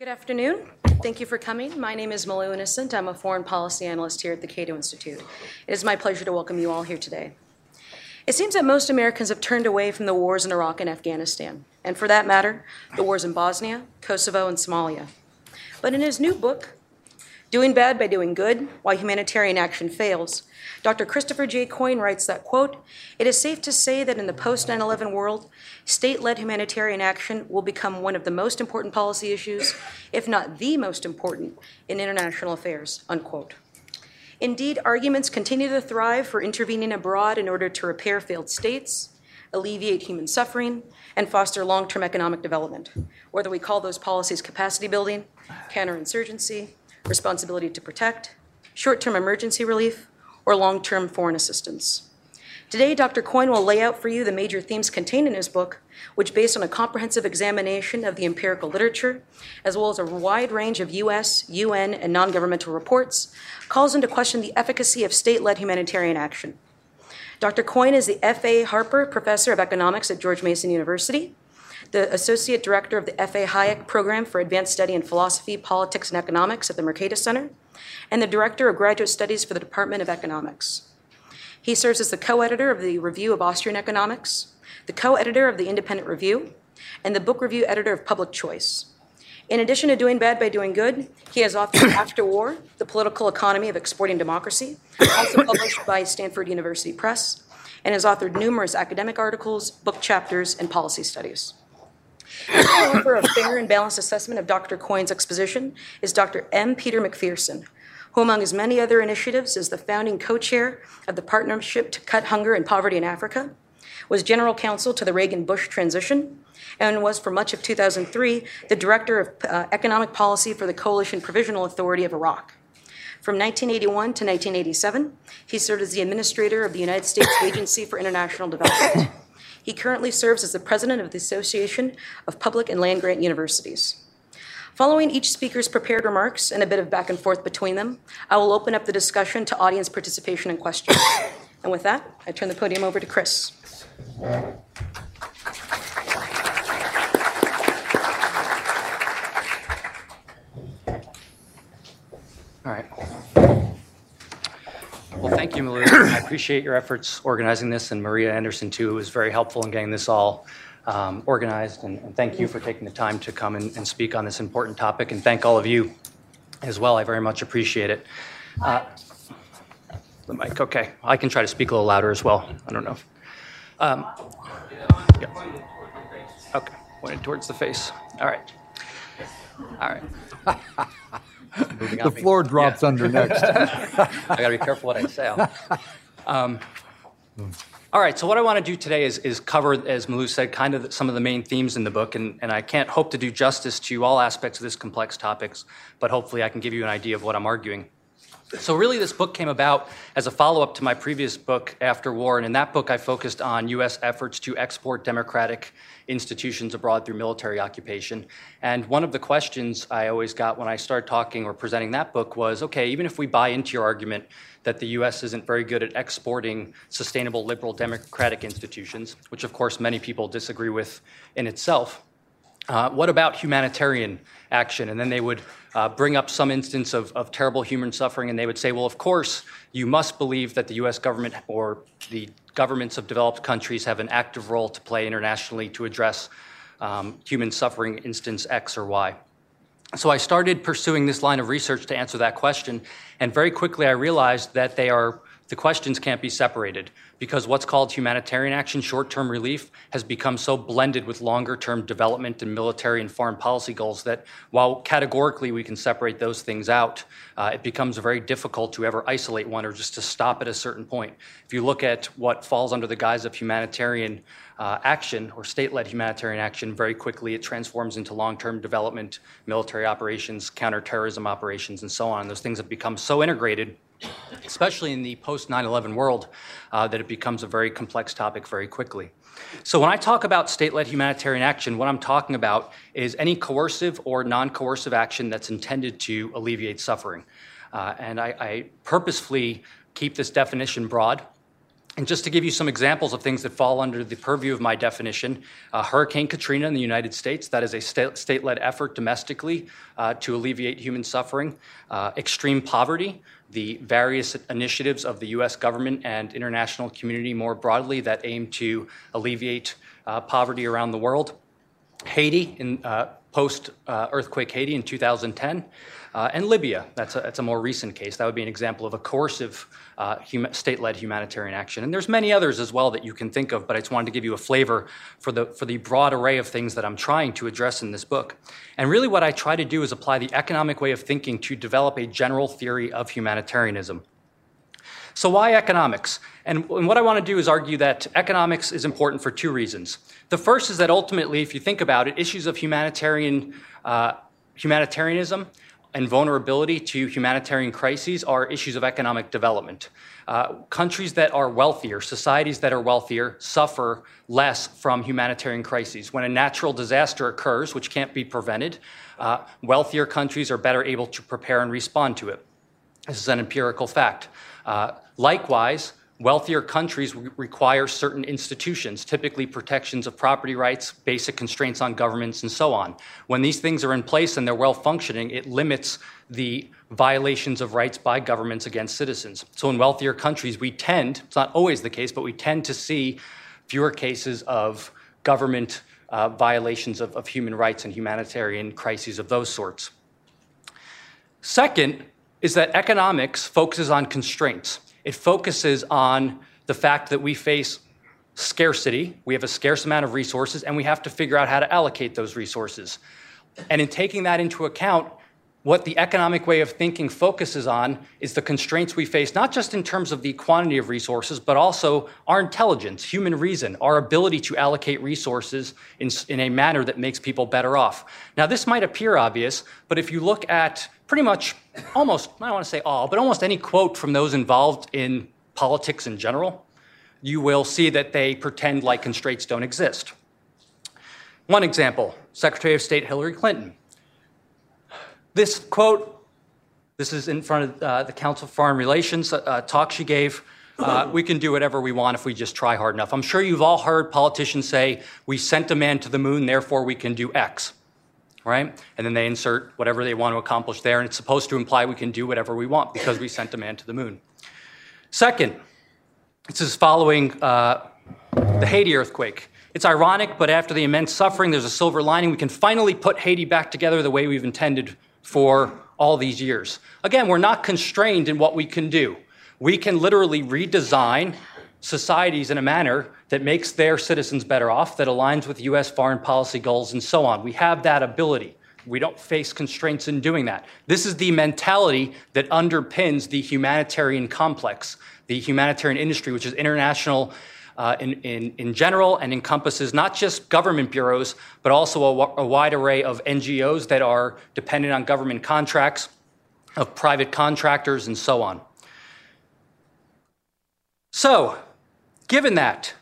Good afternoon. Thank you for coming. My name is Malou Innocent. I'm a foreign policy analyst here at the Cato Institute. It is my pleasure to welcome you all here today. It seems that most Americans have turned away from the wars in Iraq and Afghanistan, and for that matter, the wars in Bosnia, Kosovo, and Somalia. But in his new book, Doing Bad by Doing Good Why Humanitarian Action Fails, Dr. Christopher J. Coyne writes that, quote, it is safe to say that in the post 9 11 world, state led humanitarian action will become one of the most important policy issues, if not the most important, in international affairs, unquote. Indeed, arguments continue to thrive for intervening abroad in order to repair failed states, alleviate human suffering, and foster long term economic development, whether we call those policies capacity building, counterinsurgency, responsibility to protect, short term emergency relief, or long term foreign assistance. Today, Dr. Coyne will lay out for you the major themes contained in his book, which, based on a comprehensive examination of the empirical literature, as well as a wide range of US, UN, and non governmental reports, calls into question the efficacy of state led humanitarian action. Dr. Coyne is the F.A. Harper Professor of Economics at George Mason University the Associate Director of the F.A. Hayek Program for Advanced Study in Philosophy, Politics, and Economics at the Mercatus Center, and the Director of Graduate Studies for the Department of Economics. He serves as the co editor of the Review of Austrian Economics, the co editor of the Independent Review, and the book review editor of Public Choice. In addition to Doing Bad by Doing Good, he has authored After War, The Political Economy of Exporting Democracy, also published by Stanford University Press, and has authored numerous academic articles, book chapters, and policy studies. The for a fair and balanced assessment of Dr. Coyne's exposition is Dr. M. Peter McPherson, who, among his many other initiatives, is the founding co chair of the Partnership to Cut Hunger and Poverty in Africa, was general counsel to the Reagan Bush transition, and was for much of 2003 the director of uh, economic policy for the Coalition Provisional Authority of Iraq. From 1981 to 1987, he served as the administrator of the United States Agency for International Development. He currently serves as the president of the Association of Public and Land Grant Universities. Following each speaker's prepared remarks and a bit of back and forth between them, I will open up the discussion to audience participation and questions. and with that, I turn the podium over to Chris. All right. Well, thank you, Malou. I appreciate your efforts organizing this, and Maria Anderson, too, who was very helpful in getting this all um, organized. And, and, thank you for taking the time to come and, and, speak on this important topic. And thank all of you as well. I very much appreciate it. Uh, the mic, okay. I can try to speak a little louder as well. I don't know. Um, yeah. Okay, pointed towards the face. All right. All right. the floor drops yeah. under next. I got to be careful what I say. Um, all right, so what I want to do today is, is cover, as Malou said, kind of some of the main themes in the book, and, and I can't hope to do justice to all aspects of this complex topics, but hopefully I can give you an idea of what I'm arguing. So, really, this book came about as a follow up to my previous book, After War. And in that book, I focused on U.S. efforts to export democratic institutions abroad through military occupation. And one of the questions I always got when I started talking or presenting that book was okay, even if we buy into your argument that the U.S. isn't very good at exporting sustainable liberal democratic institutions, which of course many people disagree with in itself, uh, what about humanitarian action? And then they would uh, bring up some instance of, of terrible human suffering, and they would say, well, of course, you must believe that the US government or the governments of developed countries have an active role to play internationally to address um, human suffering, instance X or Y. So I started pursuing this line of research to answer that question, and very quickly I realized that they are the questions can't be separated because what's called humanitarian action, short term relief, has become so blended with longer term development and military and foreign policy goals that while categorically we can separate those things out, uh, it becomes very difficult to ever isolate one or just to stop at a certain point. If you look at what falls under the guise of humanitarian uh, action or state led humanitarian action, very quickly it transforms into long term development, military operations, counterterrorism operations, and so on. Those things have become so integrated especially in the post 9 11 world, uh, that it becomes a very complex topic very quickly. So, when I talk about state led humanitarian action, what I'm talking about is any coercive or non coercive action that's intended to alleviate suffering. Uh, and I, I purposefully keep this definition broad And just to give you some examples of things that fall under the purview of my definition, uh, Hurricane Katrina in the United States, that is a state led effort domestically uh, to alleviate human suffering. Uh, extreme poverty, the various initiatives of the US government and international community more broadly that aim to alleviate uh, poverty around the world. Haiti in uh, post uh, earthquake Haiti in 2010. Uh, and Libya, that's a, that's a more recent case. That would be an example of a coercive uh, hum- state-led humanitarian action. And there's many others as well that you can think of, but I just wanted to give you a flavor for the, for the broad array of things that I'm trying to address in this book. And really what I try to do is apply the economic way of thinking to develop a general theory of humanitarianism. So why economics? And, and what I want to do is argue that economics is important for two reasons. The first is that ultimately, if you think about it, issues of humanitarian uh, humanitarianism and vulnerability to humanitarian crises are issues of economic development. Uh, countries that are wealthier, societies that are wealthier, suffer less from humanitarian crises. When a natural disaster occurs, which can't be prevented, uh, wealthier countries are better able to prepare and respond to it. This is an empirical fact. Uh, likewise, Wealthier countries re- require certain institutions, typically protections of property rights, basic constraints on governments, and so on. When these things are in place and they're well functioning, it limits the violations of rights by governments against citizens. So in wealthier countries, we tend, it's not always the case, but we tend to see fewer cases of government uh, violations of, of human rights and humanitarian crises of those sorts. Second is that economics focuses on constraints. It focuses on the fact that we face scarcity, we have a scarce amount of resources, and we have to figure out how to allocate those resources. And in taking that into account, what the economic way of thinking focuses on is the constraints we face, not just in terms of the quantity of resources, but also our intelligence, human reason, our ability to allocate resources in, in a manner that makes people better off. Now, this might appear obvious, but if you look at pretty much almost, I don't want to say all, but almost any quote from those involved in politics in general, you will see that they pretend like constraints don't exist. One example Secretary of State Hillary Clinton. This quote, this is in front of uh, the Council of Foreign Relations uh, talk she gave. Uh, we can do whatever we want if we just try hard enough. I'm sure you've all heard politicians say, We sent a man to the moon, therefore we can do X right? And then they insert whatever they want to accomplish there, and it's supposed to imply we can do whatever we want because we sent a man to the moon. Second, this is following uh, the Haiti earthquake. It's ironic, but after the immense suffering, there's a silver lining. We can finally put Haiti back together the way we've intended for all these years. Again, we're not constrained in what we can do. We can literally redesign societies in a manner that makes their citizens better off, that aligns with US foreign policy goals, and so on. We have that ability. We don't face constraints in doing that. This is the mentality that underpins the humanitarian complex, the humanitarian industry, which is international uh, in, in, in, general and encompasses not just government bureaus, but also a, a wide array of NGOs that are dependent on government contracts, of private contractors, and so on. So, given that,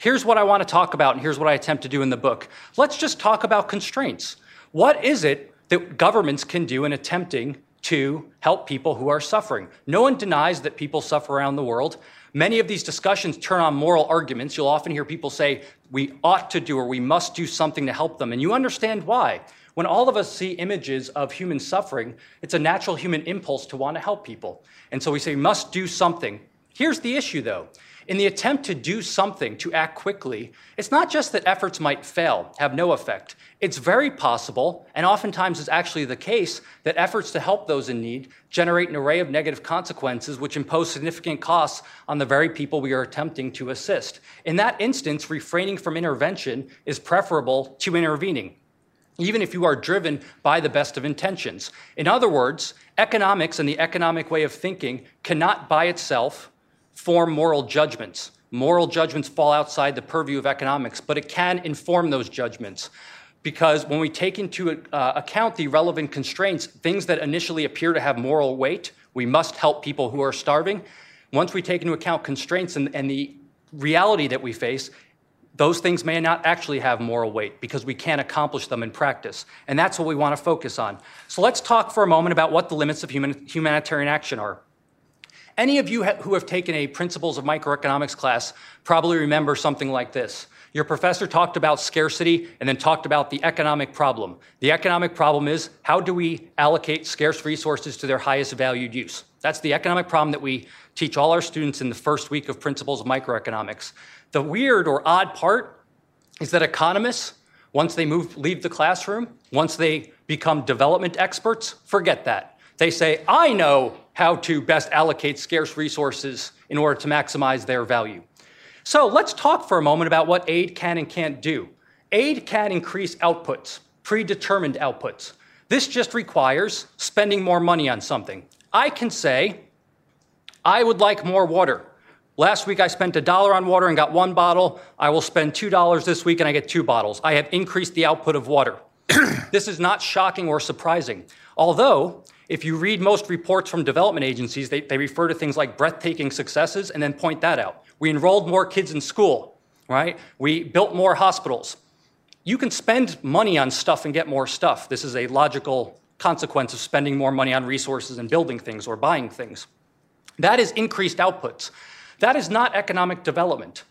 Here's what I want to talk about, and here's what I attempt to do in the book. Let's just talk about constraints. What is it that governments can do in attempting to help people who are suffering? No one denies that people suffer around the world. Many of these discussions turn on moral arguments. You'll often hear people say, we ought to do or we must do something to help them. And you understand why. When all of us see images of human suffering, it's a natural human impulse to want to help people. And so we say, we must do something. Here's the issue, though in the attempt to do something, to act quickly, it's not just that efforts might fail, have no effect. It's very possible, and oftentimes is actually the case, that efforts to help those in need generate an array of negative consequences which impose significant costs on the very people we are attempting to assist. In that instance, refraining from intervention is preferable to intervening even if you are driven by the best of intentions. In other words, economics and the economic way of thinking cannot by itself form moral judgments. Moral judgments fall outside the purview of economics, but it can inform those judgments. Because when we take into uh, account the relevant constraints, things that initially appear to have moral weight, we must help people who are starving. Once we take into account constraints and, and the reality that we face, those things may not actually have moral weight because we can't accomplish them in practice. And that's what we want to focus on. So let's talk for a moment about what the limits of human, humanitarian action are. Any of you who have taken a Principles of Microeconomics class probably remember something like this. Your professor talked about scarcity and then talked about the economic problem. The economic problem is how do we allocate scarce resources to their highest valued use? That's the economic problem that we teach all our students in the first week of Principles of Microeconomics. The weird or odd part is that economists, once they move, leave the classroom, once they become development experts, forget that. They say, I know how to best allocate scarce resources in order to maximize their value. So let's talk for a moment about what aid can and can't do. Aid can increase outputs, predetermined outputs. This just requires spending more money on something. I can say, I would like more water. Last week I spent a dollar on water and got one bottle. I will spend $2 this week and I get two bottles. I have increased the output of water. this is not shocking or surprising. Although, if you read most reports from development agencies, they, they refer to things like breathtaking successes and then point that out. We enrolled more kids in school, right? We built more hospitals. You can spend money on stuff and get more stuff. This is a logical consequence of spending more money on resources and building things or buying things. That is increased outputs. That is not economic development.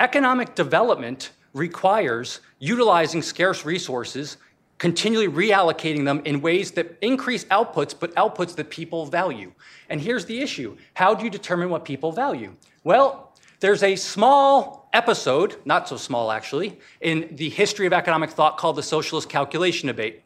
Economic development requires utilizing scarce resources, continually reallocating them in ways that increase outputs, but outputs that people value. And here's the issue how do you determine what people value? Well, there's a small episode, not so small actually, in the history of economic thought called the socialist calculation debate.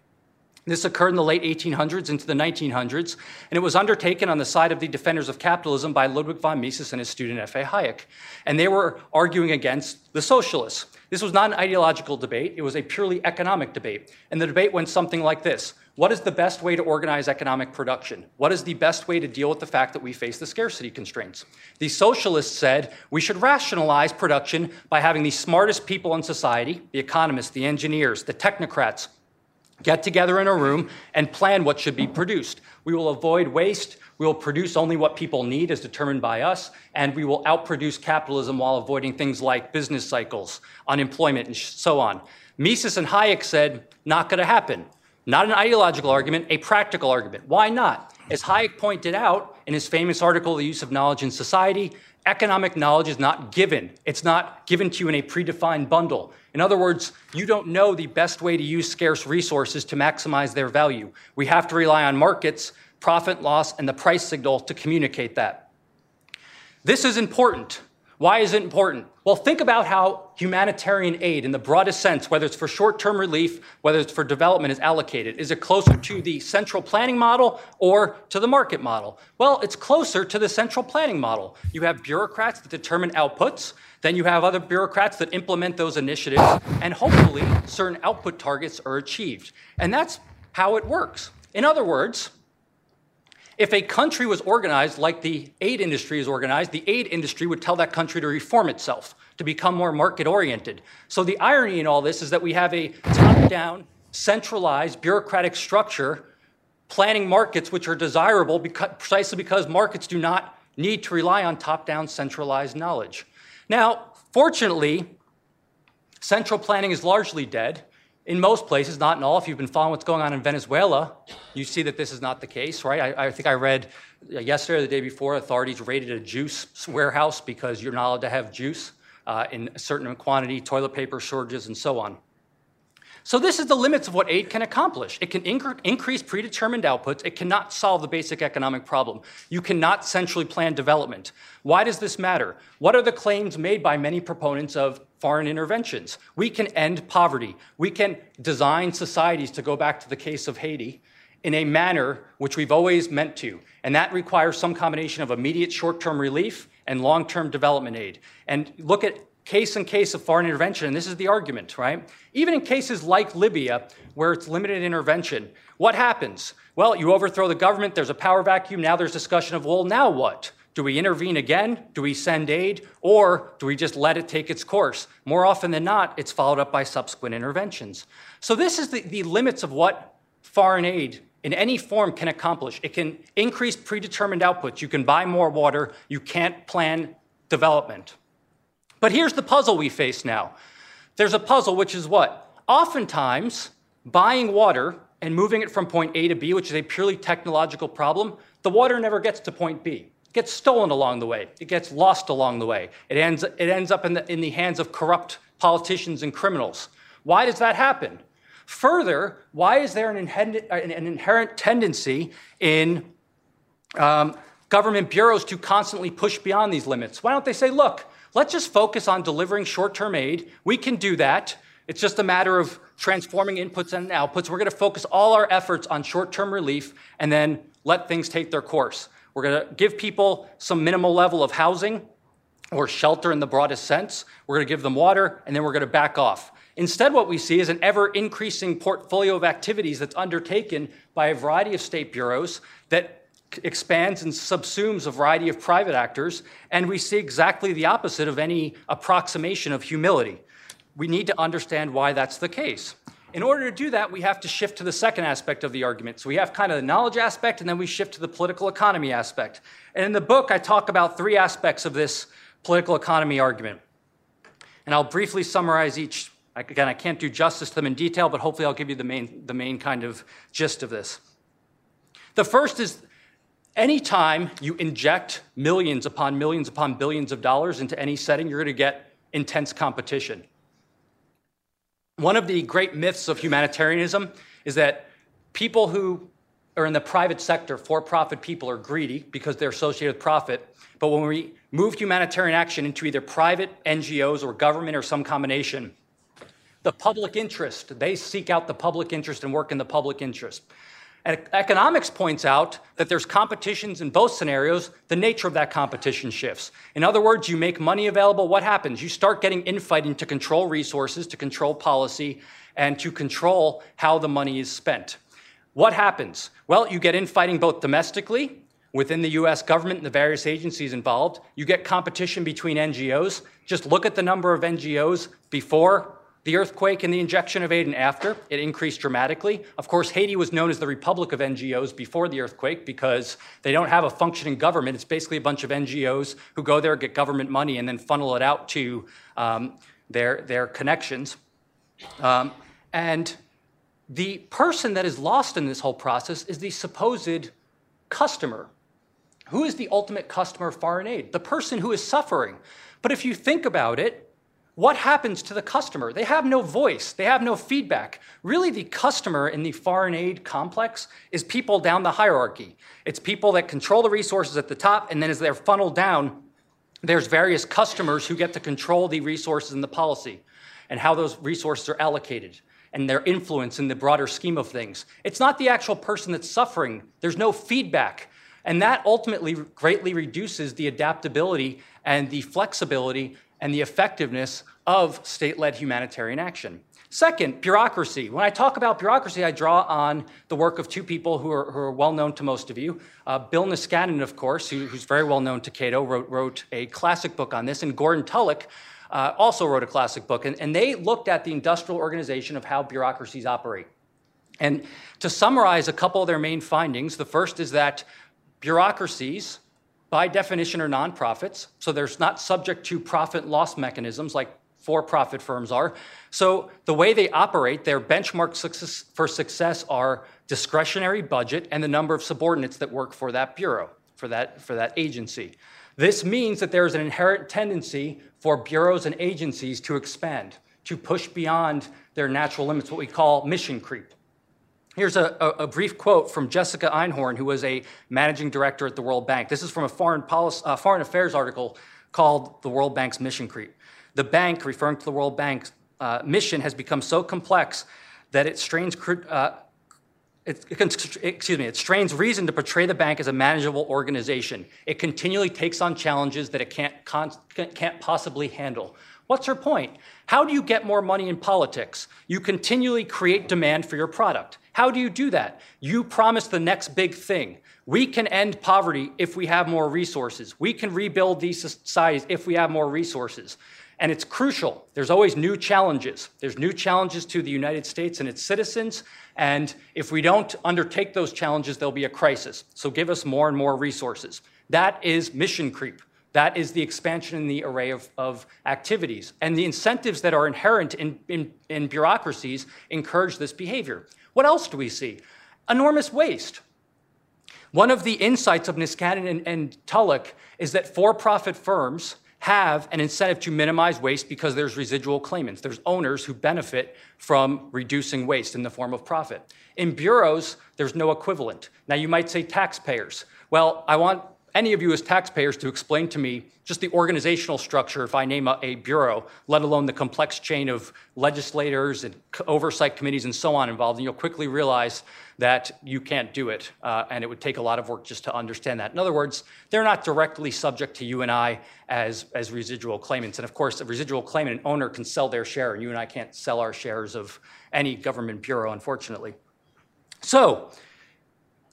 This occurred in the late 1800s into the 1900s, and it was undertaken on the side of the defenders of capitalism by Ludwig von Mises and his student F.A. Hayek. And they were arguing against the socialists. This was not an ideological debate, it was a purely economic debate. And the debate went something like this what is the best way to organize economic production? What is the best way to deal with the fact that we face the scarcity constraints? The socialists said we should rationalize production by having the smartest people in society, the economists, the engineers, the technocrats, get together in a room and plan what should be produced. We will avoid waste. We will produce only what people need as determined by us, and we will outproduce capitalism while avoiding things like business cycles, unemployment, and so on. Mises and Hayek said, not going to happen. Not an ideological argument, a practical argument. Why not? As Hayek pointed out in his famous article, The Use of Knowledge in Society, economic knowledge is not given. It's not given to you in a predefined bundle. In other words, you don't know the best way to use scarce resources to maximize their value. We have to rely on markets, profit loss, and the price signal to communicate that. This is important why is it important? Well, think about how humanitarian aid, in the broadest sense, whether it's for short term relief, whether it's for development, is allocated. Is it closer to the central planning model or to the market model? Well, it's closer to the central planning model. You have bureaucrats that determine outputs, then you have other bureaucrats that implement those initiatives, and hopefully certain output targets are achieved. And that's how it works. In other words, if a country was organized like the aid industry is organized, the aid industry would tell that country to reform itself, to become more market oriented. So the irony in all this is that we have a top down, centralized, bureaucratic structure planning markets which are desirable because, precisely because markets do not need to rely on top down, centralized knowledge. Now, fortunately, central planning is largely dead in most places, not in all. If you've been following what's going on in Venezuela, you see that this is not the case, right? I, I think I read yesterday or the day before authorities raided a juice warehouse because you're not allowed to have juice uh, in a certain quantity, toilet paper shortages, and so on. So this is the limits of what aid can accomplish. It can inc- increase predetermined outputs. It cannot solve the basic economic problem. You cannot centrally plan development. Why does this matter? What are the claims made by many proponents of foreign interventions? We can end poverty. We can design societies, to go back to the case of Haiti, in a manner which we've always meant to. And that requires some combination of immediate short term relief and long term development aid. And look at case in case of foreign intervention, and this is the argument, right? Even in cases like Libya, where it's limited intervention, what happens? Well, you overthrow the government, there's a power vacuum, now there's discussion of, well, now what? Do we intervene again? Do we send aid? Or do we just let it take its course? More often than not, it's followed up by subsequent interventions. So, this is the, the limits of what foreign aid in any form can accomplish. It can increase predetermined outputs. You can buy more water, you can't plan development. But here's the puzzle we face now. There's a puzzle which is what? Oftentimes, buying water and moving it from point A to B, which is a purely technological problem, the water never gets to point B. It gets stolen along the way. It gets lost along the way. It ends, it ends up in the, in the hands of corrupt politicians and criminals. Why does that happen? Further, why is there an, inherent, an inherent tendency in um, government bureaus to constantly push beyond these limits? Why don't they say, look, let's just focus on delivering short term aid? We can do that. It's just a matter of transforming inputs and outputs. We're going to focus all our efforts on short term relief and then let things take their course. We're going to give people some minimal level of housing or shelter in the broadest sense. We're going to give them water and then we're going to back off. Instead, what we see is an ever increasing portfolio of activities that's undertaken by a variety of state bureaus that expands and subsumes a variety of private actors, and we see exactly the opposite of any approximation of humility. We need to understand why that's the case. In order to do that, we have to shift to the second aspect of the argument. So we have kind of the knowledge aspect, and then we shift to the political economy aspect. And in the book, I talk about three aspects of this political economy argument. And I'll briefly summarize each. Again, I can't do justice to them in detail, but hopefully I'll give you the main, the main kind of gist of this. The first is anytime you inject millions upon millions upon billions of dollars into any setting, you're going to get intense competition. One of the great myths of humanitarianism is that people who are in the private sector, for profit people, are greedy because they're associated with profit. But when we move humanitarian action into either private NGOs or government or some combination, the public interest, they seek out the public interest and work in the public interest. And economics points out that there's competitions in both scenarios, the nature of that competition shifts. In other words, you make money available, what happens? You start getting infighting to control resources, to control policy, and to control how the money is spent. What happens? Well, you get infighting both domestically, within the US government and the various agencies involved. You get competition between NGOs. Just look at the number of NGOs before the earthquake and the injection of aid and after, it increased dramatically. Of course, Haiti was known as the Republic of NGOs before the earthquake because they don't have a functioning government. It's basically a bunch of NGOs who go there, get government money, and then funnel it out to um, their, their connections. Um, and the person that is lost in this whole process is the supposed customer. Who is the ultimate customer of foreign aid? The person who is suffering. But if you think about it, what happens to the customer? They have no voice, they have no feedback. Really, the customer in the foreign aid complex is people down the hierarchy. It's people that control the resources at the top, and then as they're funneled down, there's various customers who get to control the resources and the policy and how those resources are allocated and their influence in the broader scheme of things. It's not the actual person that's suffering, there's no feedback. And that ultimately greatly reduces the adaptability and the flexibility and the effectiveness of state led humanitarian action. Second, bureaucracy. When I talk about bureaucracy, I draw on the work of two people who are, who are well known to most of you. Uh, Bill Niskanen, of course, who, who's very well known to Cato, wrote, wrote, a classic book on this, and Gordon Tullock uh, also wrote a classic book. And, and they looked at the industrial organization of how bureaucracies operate. And to summarize a couple of their main findings, the first is that bureaucracies by definition, are nonprofits, so they're not subject to profit loss mechanisms like for profit firms are. So the way they operate, their benchmark success for success are discretionary budget and the number of subordinates that work for that bureau, for that, for that agency. This means that there is an inherent tendency for bureaus and agencies to expand, to push beyond their natural limits, what we call mission creep. Here's a, a, brief quote from Jessica Einhorn, who was a managing director at the World Bank. This is from a foreign, policy, uh, foreign affairs article called The World Bank's Mission Creep. The bank, referring to the World Bank's uh, mission, has become so complex that it strains, uh, it, excuse me, it strains reason to portray the bank as a manageable organization. It continually takes on challenges that it can't, can't possibly handle. What's her point? How do you get more money in politics? You continually create demand for your product. How do you do that? You promise the next big thing. We can end poverty if we have more resources. We can rebuild these societies if we have more resources. And it's crucial. There's always new challenges. There's new challenges to the United States and its citizens. And if we don't undertake those challenges, there'll be a crisis. So give us more and more resources. That is mission creep. That is the expansion in the array of, of activities. And the incentives that are inherent in, in, in bureaucracies encourage this behavior. What else do we see? Enormous waste. One of the insights of Niskanen and, and Tullock is that for profit firms have an incentive to minimize waste because there's residual claimants. There's owners who benefit from reducing waste in the form of profit. In bureaus, there's no equivalent. Now, you might say taxpayers. Well, I want any of you as taxpayers to explain to me just the organizational structure if I name a, a, bureau, let alone the complex chain of legislators and oversight committees and so on involved, and you'll quickly realize that you can't do it, uh, and it would take a lot of work just to understand that. In other words, they're not directly subject to you and I as, as residual claimants. And of course, a residual claimant, an owner can sell their share, and you and I can't sell our shares of any government bureau, unfortunately. So,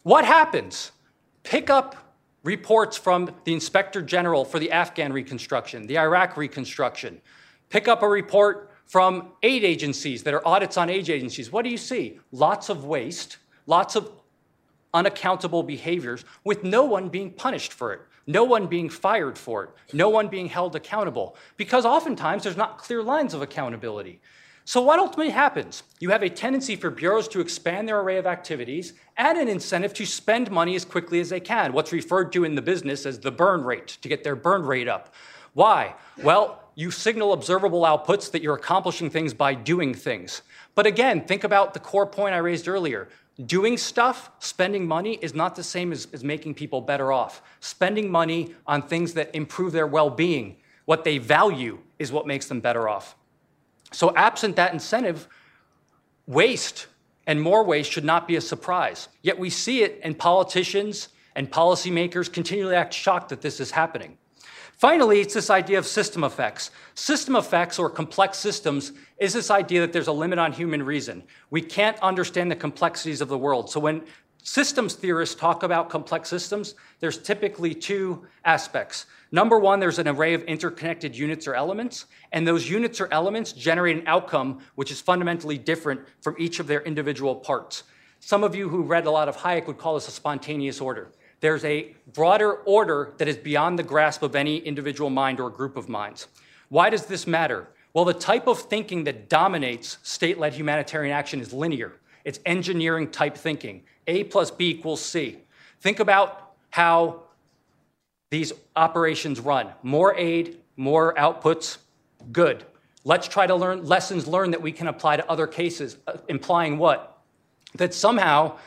what happens? Pick up reports from the Inspector General for the Afghan reconstruction, the Iraq reconstruction. Pick up a report from aid agencies that are audits on aid agencies. What do you see? Lots of waste, lots of unaccountable behaviors with no one being punished for it, no one being fired for it, no one being held accountable, because oftentimes there's not clear lines of accountability. So, what ultimately happens? You have a tendency for bureaus to expand their array of activities and an incentive to spend money as quickly as they can, what's referred to in the business as the burn rate, to get their burn rate up. Why? Well, you signal observable outputs that you're accomplishing things by doing things. But again, think about the core point I raised earlier. Doing stuff, spending money, is not the same as, as making people better off. Spending money on things that improve their well being, what they value, is what makes them better off. So, absent that incentive, waste and more waste should not be a surprise. Yet we see it, and politicians and policymakers continually act shocked that this is happening. Finally, it's this idea of system effects. System effects, or complex systems, is this idea that there's a limit on human reason. We can't understand the complexities of the world. So when systems theorists talk about complex systems, there's typically two aspects. Number one, there's an array of interconnected units or elements, and those units or elements generate an outcome which is fundamentally different from each of their individual parts. Some of you who read a lot of Hayek would call this a spontaneous order. There's a broader order that is beyond the grasp of any individual mind or group of minds. Why does this matter? Well, the type of thinking that dominates state led humanitarian action is linear. It's engineering type thinking. A plus B equals C. Think about how these operations run. More aid, more outputs, good. Let's try to learn lessons learned that we can apply to other cases, uh, implying what? That somehow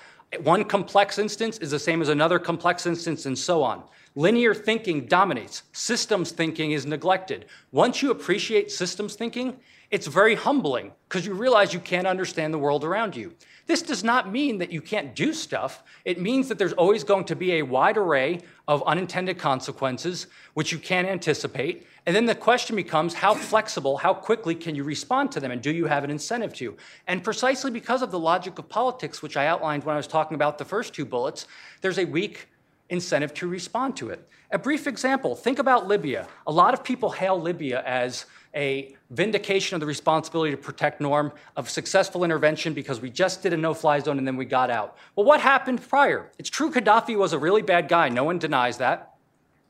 one complex instance is the same as another complex instance, and so on. Linear thinking dominates, systems thinking is neglected. Once you appreciate systems thinking, it's very humbling because you realize you can't understand the world around you. This does not mean that you can't do stuff. It means that there's always going to be a wide array of unintended consequences, which you can't anticipate. And then the question becomes how flexible, how quickly can you respond to them, and do you have an incentive to? And precisely because of the logic of politics, which I outlined when I was talking about the first two bullets, there's a weak incentive to respond to it. A brief example think about Libya. A lot of people hail Libya as a vindication of the responsibility to protect Norm, of successful intervention because we just did a no fly zone and then we got out. Well, what happened prior? It's true Gaddafi was a really bad guy, no one denies that.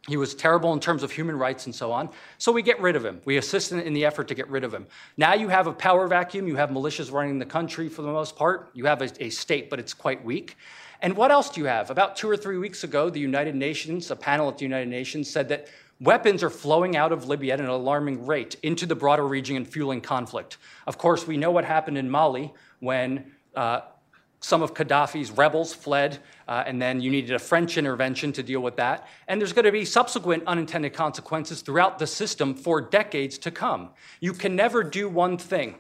He was terrible in terms of human rights and so on. So we get rid of him. We assist in the effort to get rid of him. Now you have a power vacuum. You have militias running the country for the most part. You have a, a state, but it's quite weak. And what else do you have? About two or three weeks ago, the United Nations, a panel at the United Nations, said that Weapons are flowing out of Libya at an alarming rate into the broader region and fueling conflict. Of course, we know what happened in Mali when uh, some of Gaddafi's rebels fled, uh, and then you needed a French intervention to deal with that. And there's going to be subsequent unintended consequences throughout the system for decades to come. You can never do one thing.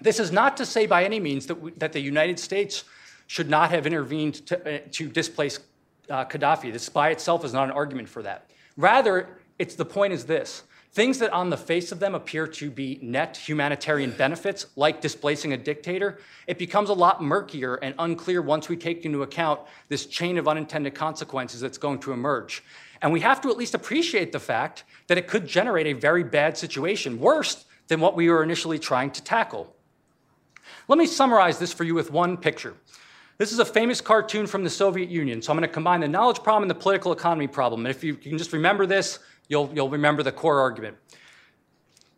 This is not to say by any means that, we, that the United States should not have intervened to, uh, to displace uh, Gaddafi. This by itself is not an argument for that. Rather, it's the point is this things that on the face of them appear to be net humanitarian benefits, like displacing a dictator, it becomes a lot murkier and unclear once we take into account this chain of unintended consequences that's going to emerge. And we have to at least appreciate the fact that it could generate a very bad situation, worse than what we were initially trying to tackle. Let me summarize this for you with one picture. This is a famous cartoon from the Soviet Union. So I'm going to combine the knowledge problem and the political economy problem. And if you, can just remember this, you'll, you'll remember the core argument.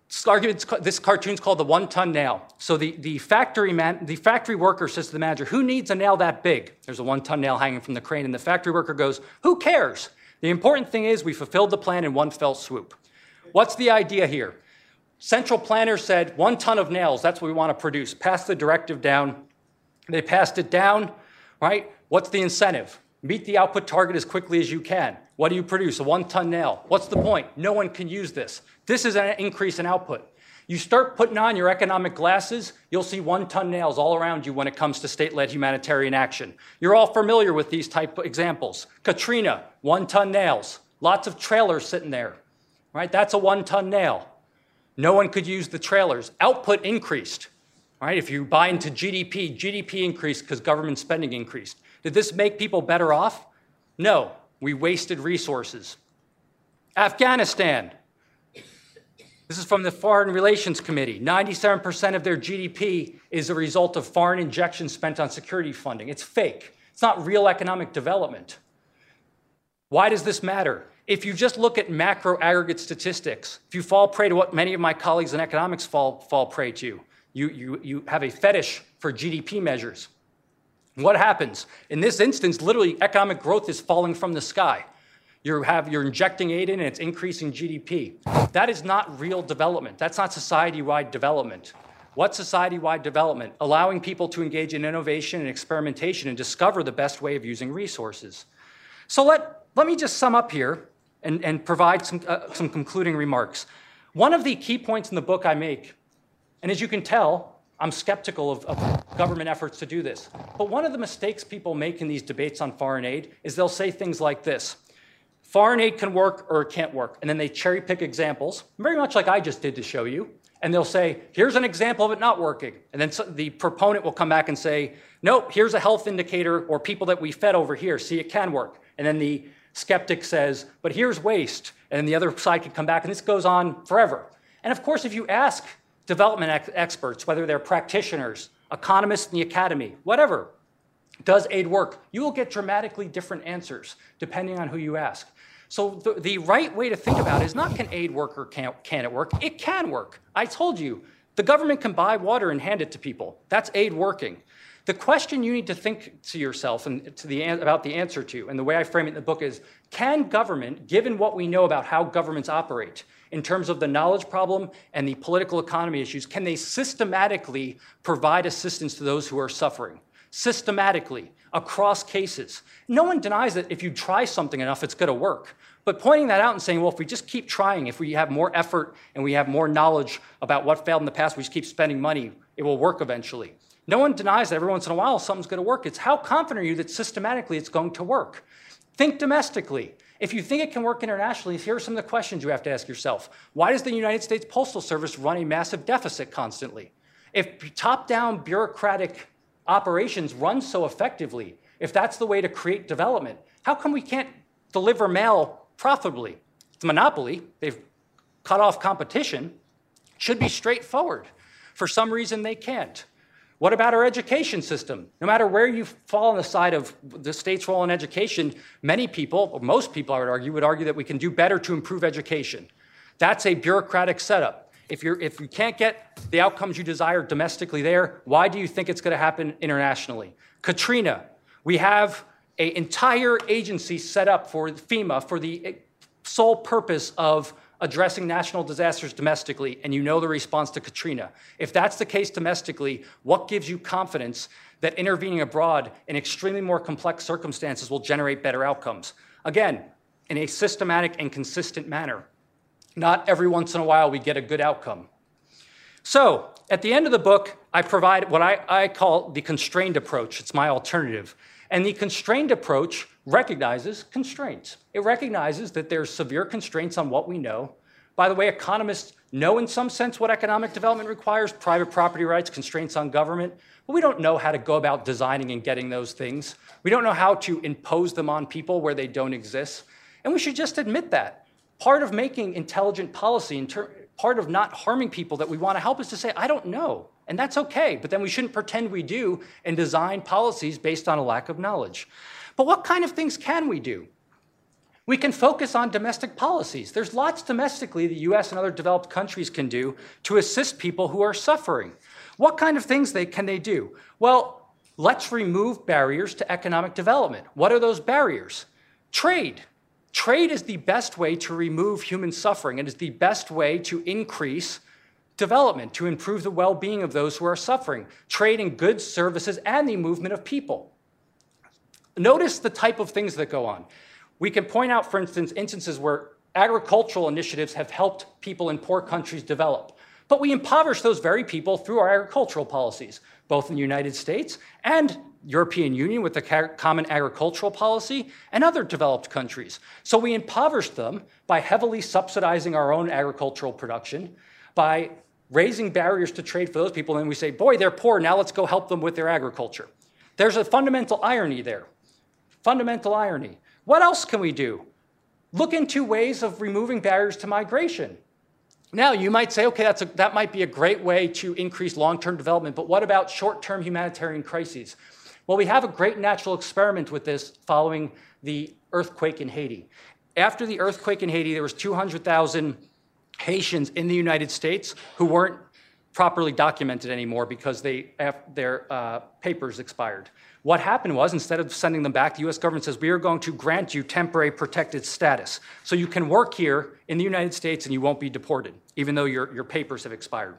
this argument's ca- this cartoon's called the one-ton nail. So the, the factory man, the factory worker says to the manager, "Who needs a nail that big?" There's a one-ton nail hanging from the crane, and the factory worker goes, "Who cares? The important thing is we fulfilled the plan in one fell swoop." What's the idea here? Central planners said one ton of nails. That's what we want to produce. Pass the directive down. They passed it down, right? What's the incentive? Meet the output target as quickly as you can. What do you produce? A one ton nail. What's the point? No one can use this. This is an increase in output. You start putting on your economic glasses, you'll see one ton nails all around you when it comes to state led humanitarian action. You're all familiar with these type of examples. Katrina, one ton nails. Lots of trailers sitting there, right? That's a one ton nail. No one could use the trailers. Output increased. Right? If you buy into GDP, GDP increased because government spending increased. Did this make people better off? No. We wasted resources. Afghanistan. This is from the Foreign Relations Committee. 97% of their GDP is a result of foreign injections spent on security funding. It's fake. It's not real economic development. Why does this matter? If you just look at macro aggregate statistics, if you fall prey to what many of my colleagues in economics fall, fall prey to, you, you, you have a fetish for GDP measures. What happens? In this instance, literally, economic growth is falling from the sky. You have, you're injecting aid in and it's increasing GDP. That is not real development. That's not society wide development. What society wide development? Allowing people to engage in innovation and experimentation and discover the best way of using resources. So let, let me just sum up here and, and provide some, uh, some concluding remarks. One of the key points in the book I make, and as you can tell, I'm skeptical of, of, government efforts to do this. But one of the mistakes people make in these debates on foreign aid is they'll say things like this foreign aid can work or it can't work. And then they cherry pick examples, very much like I just did to show you. And they'll say, here's an example of it not working. And then the proponent will come back and say, nope, here's a health indicator or people that we fed over here. See, it can work. And then the skeptic says, but here's waste. And the other side could come back, and this goes on forever. And of course, if you ask development ex- experts, whether they're practitioners, economists in the academy, whatever, does aid work? You will get dramatically different answers depending on who you ask. So the, the right way to think about it is not can aid work or can, can it work? It can work. I told you, the government can buy water and hand it to people. That's aid working. The question you need to think to yourself and to the, about the answer to, and the way I frame it in the book is can government, given what we know about how governments operate in terms of the knowledge problem and the political economy issues, can they systematically provide assistance to those who are suffering? Systematically, across cases. No one denies that if you try something enough, it's going to work. But pointing that out and saying, well, if we just keep trying, if we have more effort and we have more knowledge about what failed in the past, we just keep spending money, it will work eventually. No one denies that every once in a while something's going to work. It's how confident are you that systematically it's going to work? Think domestically. If you think it can work internationally, here are some of the questions you have to ask yourself. Why does the United States Postal Service run a massive deficit constantly? If top down bureaucratic operations run so effectively, if that's the way to create development, how come we can't deliver mail profitably? It's a monopoly. They've cut off competition. Should be straightforward. For some reason, they can't. What about our education system? No matter where you fall on the side of the state's role in education, many people, or most people I would argue, would argue that we can do better to improve education. That's a bureaucratic setup. If, you're, if you can't get the outcomes you desire domestically there, why do you think it's going to happen internationally? Katrina, we have an entire agency set up for FEMA for the sole purpose of addressing national disasters domestically, and you know the response to Katrina. If that's the case domestically, what gives you confidence that intervening abroad in extremely more complex circumstances will generate better outcomes? Again, in a systematic and consistent manner. Not every once in a while we get a good outcome. So, at the end of the book, I provide what I, I call the constrained approach. It's my alternative. And the constrained approach recognizes constraints. It recognizes that there's severe constraints on what we know. By the way, economists know in some sense what economic development requires private property rights, constraints on government, but we don't know how to go about designing and getting those things. We don't know how to impose them on people where they don't exist. And we should just admit that. Part of making intelligent policy, part of not harming people that we want to help is to say, I don't know. And that's okay, but then we shouldn't pretend we do and design policies based on a lack of knowledge. But what kind of things can we do? We can focus on domestic policies. There's lots domestically the US and other developed countries can do to assist people who are suffering. What kind of things they, can they do? Well, let's remove barriers to economic development. What are those barriers? Trade. Trade is the best way to remove human suffering. It is the best way to increase development, to improve the well being of those who are suffering. Trade in goods, services, and the movement of people. Notice the type of things that go on. We can point out, for instance, instances where agricultural initiatives have helped people in poor countries develop. But we impoverish those very people through our agricultural policies, both in the United States and European Union with the Common Agricultural Policy and other developed countries. So we impoverish them by heavily subsidizing our own agricultural production, by raising barriers to trade for those people, and we say, boy, they're poor, now let's go help them with their agriculture. There's a fundamental irony there. Fundamental irony. What else can we do? Look into ways of removing barriers to migration. Now, you might say, okay, a, that might be a great way to increase long term development, but what about short term humanitarian crises? Well, we have a great natural experiment with this following the earthquake in Haiti. After the earthquake in Haiti, there was 200,000 Haitians in the United States who weren't properly documented anymore because they, their uh, papers expired. What happened was, instead of sending them back, the US government says, we are going to grant you temporary protected status. So you can work here in the United States and you won't be deported, even though your, your papers have expired.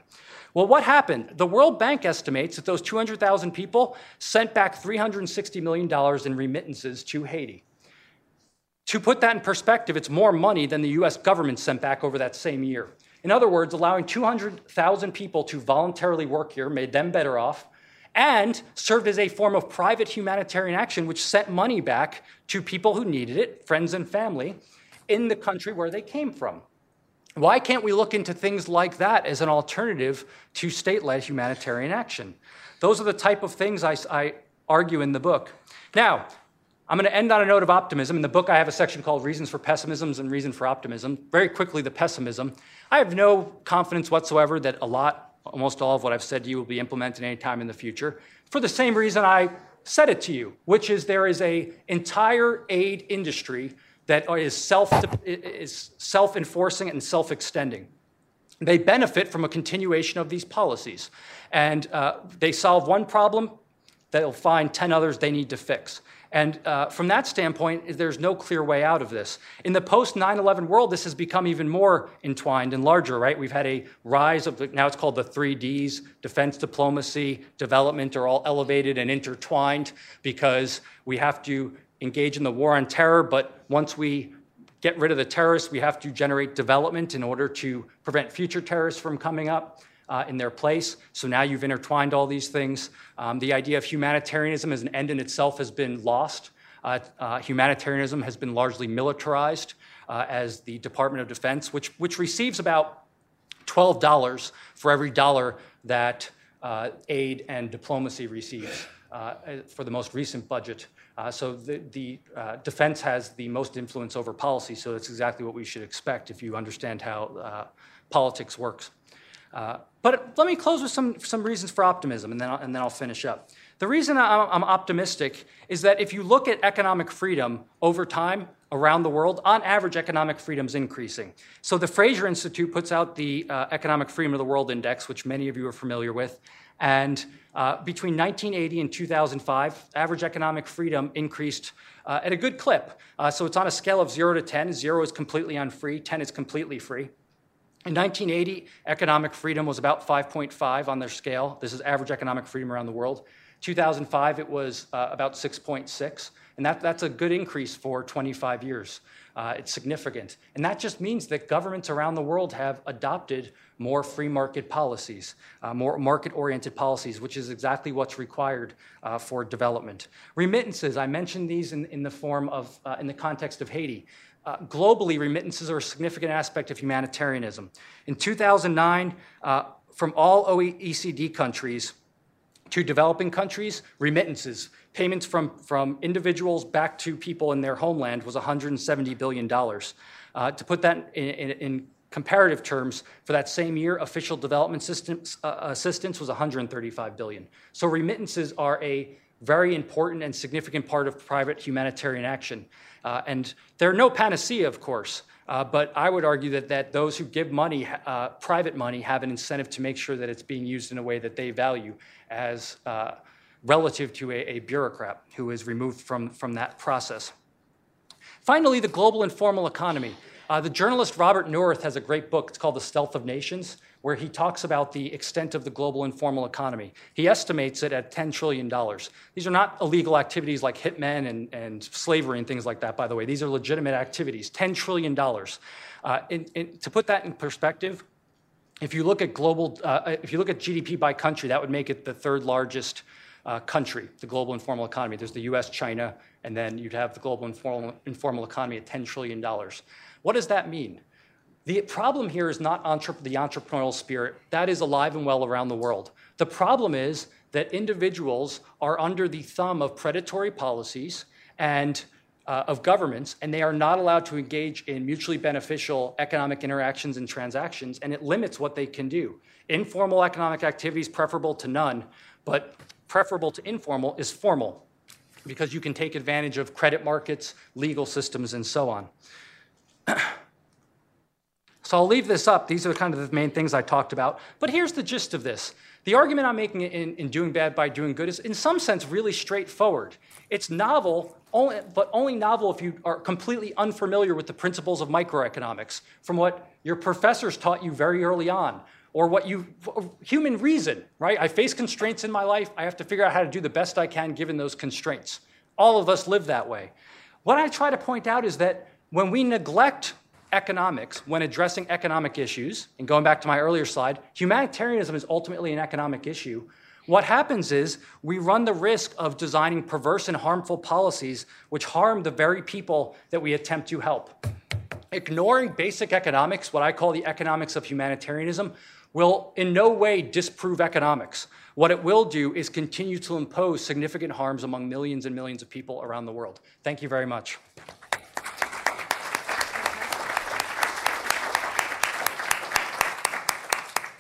Well, what happened? The World Bank estimates that those 200,000 people sent back $360 million in remittances to Haiti. To put that in perspective, it's more money than the US government sent back over that same year. In other words, allowing 200,000 people to voluntarily work here made them better off and served as a form of private humanitarian action, which sent money back to people who needed it, friends and family, in the country where they came from. Why can't we look into things like that as an alternative to state led humanitarian action? Those are the type of things I, I argue in the book. Now, I'm going to end on a note of optimism. In the book, I have a section called Reasons for Pessimisms and Reason for Optimism. Very quickly, the pessimism. I have no confidence whatsoever that a lot almost all of what I've said to you will be implemented anytime in the future for the same reason I said it to you, which is there is a entire aid industry that is self is self-enforcing and self-extending. They benefit from a continuation of these policies, and uh, they solve one problem, they'll find ten others they need to fix. And uh, from that standpoint, there's no clear way out of this. In the post 9 11 world, this has become even more entwined and larger, right? We've had a rise of, now it's called the three Ds defense, diplomacy, development are all elevated and intertwined because we have to engage in the war on terror, but once we get rid of the terrorists, we have to generate development in order to prevent future terrorists from coming up uh, in their place. So now you've intertwined all these things. Um, the idea of humanitarianism as an end in itself has been lost. Uh, uh, humanitarianism has been largely militarized uh, as the Department of Defense, which, which receives about $12 for every dollar that uh, aid and diplomacy receives uh, for the most recent budget. so the, the defense has the most influence over policy, so that's exactly what we should expect if you understand how politics works. Uh, but let me close with some, some reasons for optimism, and then, I'll, and then I'll finish up. The reason I'm optimistic is that if you look at economic freedom over time around the world, on average, economic freedom is increasing. So the Fraser Institute puts out the uh, Economic Freedom of the World Index, which many of you are familiar with. And uh, between 1980 and 2005, average economic freedom increased uh, at a good clip. Uh, so it's on a scale of 0 to 10. 0 is completely unfree, 10 is completely free. In 1980, economic freedom was about 5.5 on their scale. This is average economic freedom around the world. 2005, it was uh, about 6.6, and that, that's a good increase for 25 years. Uh, it's significant. And that just means that governments around the world have adopted more free market policies, uh, more market oriented policies, which is exactly what's required uh, for development. Remittances, I mentioned these in, in the form of, uh, in the context of Haiti. Uh, globally, remittances are a significant aspect of humanitarianism. In 2009, uh, from all OECD countries to developing countries, remittances, payments from, from individuals back to people in their homeland, was $170 billion. Uh, to put that in, in, in, comparative terms, for that same year, official development assistance, uh, assistance was $135 billion. So remittances are a very important and significant part of private humanitarian action. Uh, and they're no panacea, of course, uh, but I would argue that, that those who give money, uh, private money, have an incentive to make sure that it's being used in a way that they value as uh, relative to a, a bureaucrat who is removed from, from that process. Finally, the global informal economy. Uh, the journalist Robert Neuwirth has a great book. It's called The Stealth of Nations, where he talks about the extent of the global informal economy. He estimates it at $10 trillion. These are not illegal activities like hitmen and, and slavery and things like that, by the way. These are legitimate activities. $10 trillion. Uh, to put that in perspective, if you look at global, uh, if you look at GDP by country, that would make it the third largest uh, country, the global informal economy. There's the US, China, and then you'd have the global informal, informal economy at $10 trillion. What does that mean? The problem here is not the entrepreneurial spirit. That is alive and well around the world. The problem is that individuals are under the thumb of predatory policies and uh, of governments, and they are not allowed to engage in mutually beneficial economic interactions and transactions, and it limits what they can do. Informal economic activities preferable to none, but preferable to informal is formal because you can take advantage of credit markets, legal systems, and so on. so I'll leave this up. These are kind of the main things I talked about. But here's the gist of this. The argument I'm making in, in doing bad by doing good is, in some sense, really straightforward. It's novel, only, but only novel if you are completely unfamiliar with the principles of microeconomics from what your professors taught you very early on, or what you human reason, right? I face constraints in my life. I have to figure out how to do the best I can given those constraints. All of us live that way. What I try to point out is that when we neglect economics when addressing economic issues, and going back to my earlier slide, humanitarianism is ultimately an economic issue. What happens is we run the risk of designing perverse and harmful policies which harm the very people that we attempt to help. Ignoring basic economics, what I call the economics of humanitarianism, will in no way disprove economics. What it will do is continue to impose significant harms among millions and millions of people around the world. Thank you very much.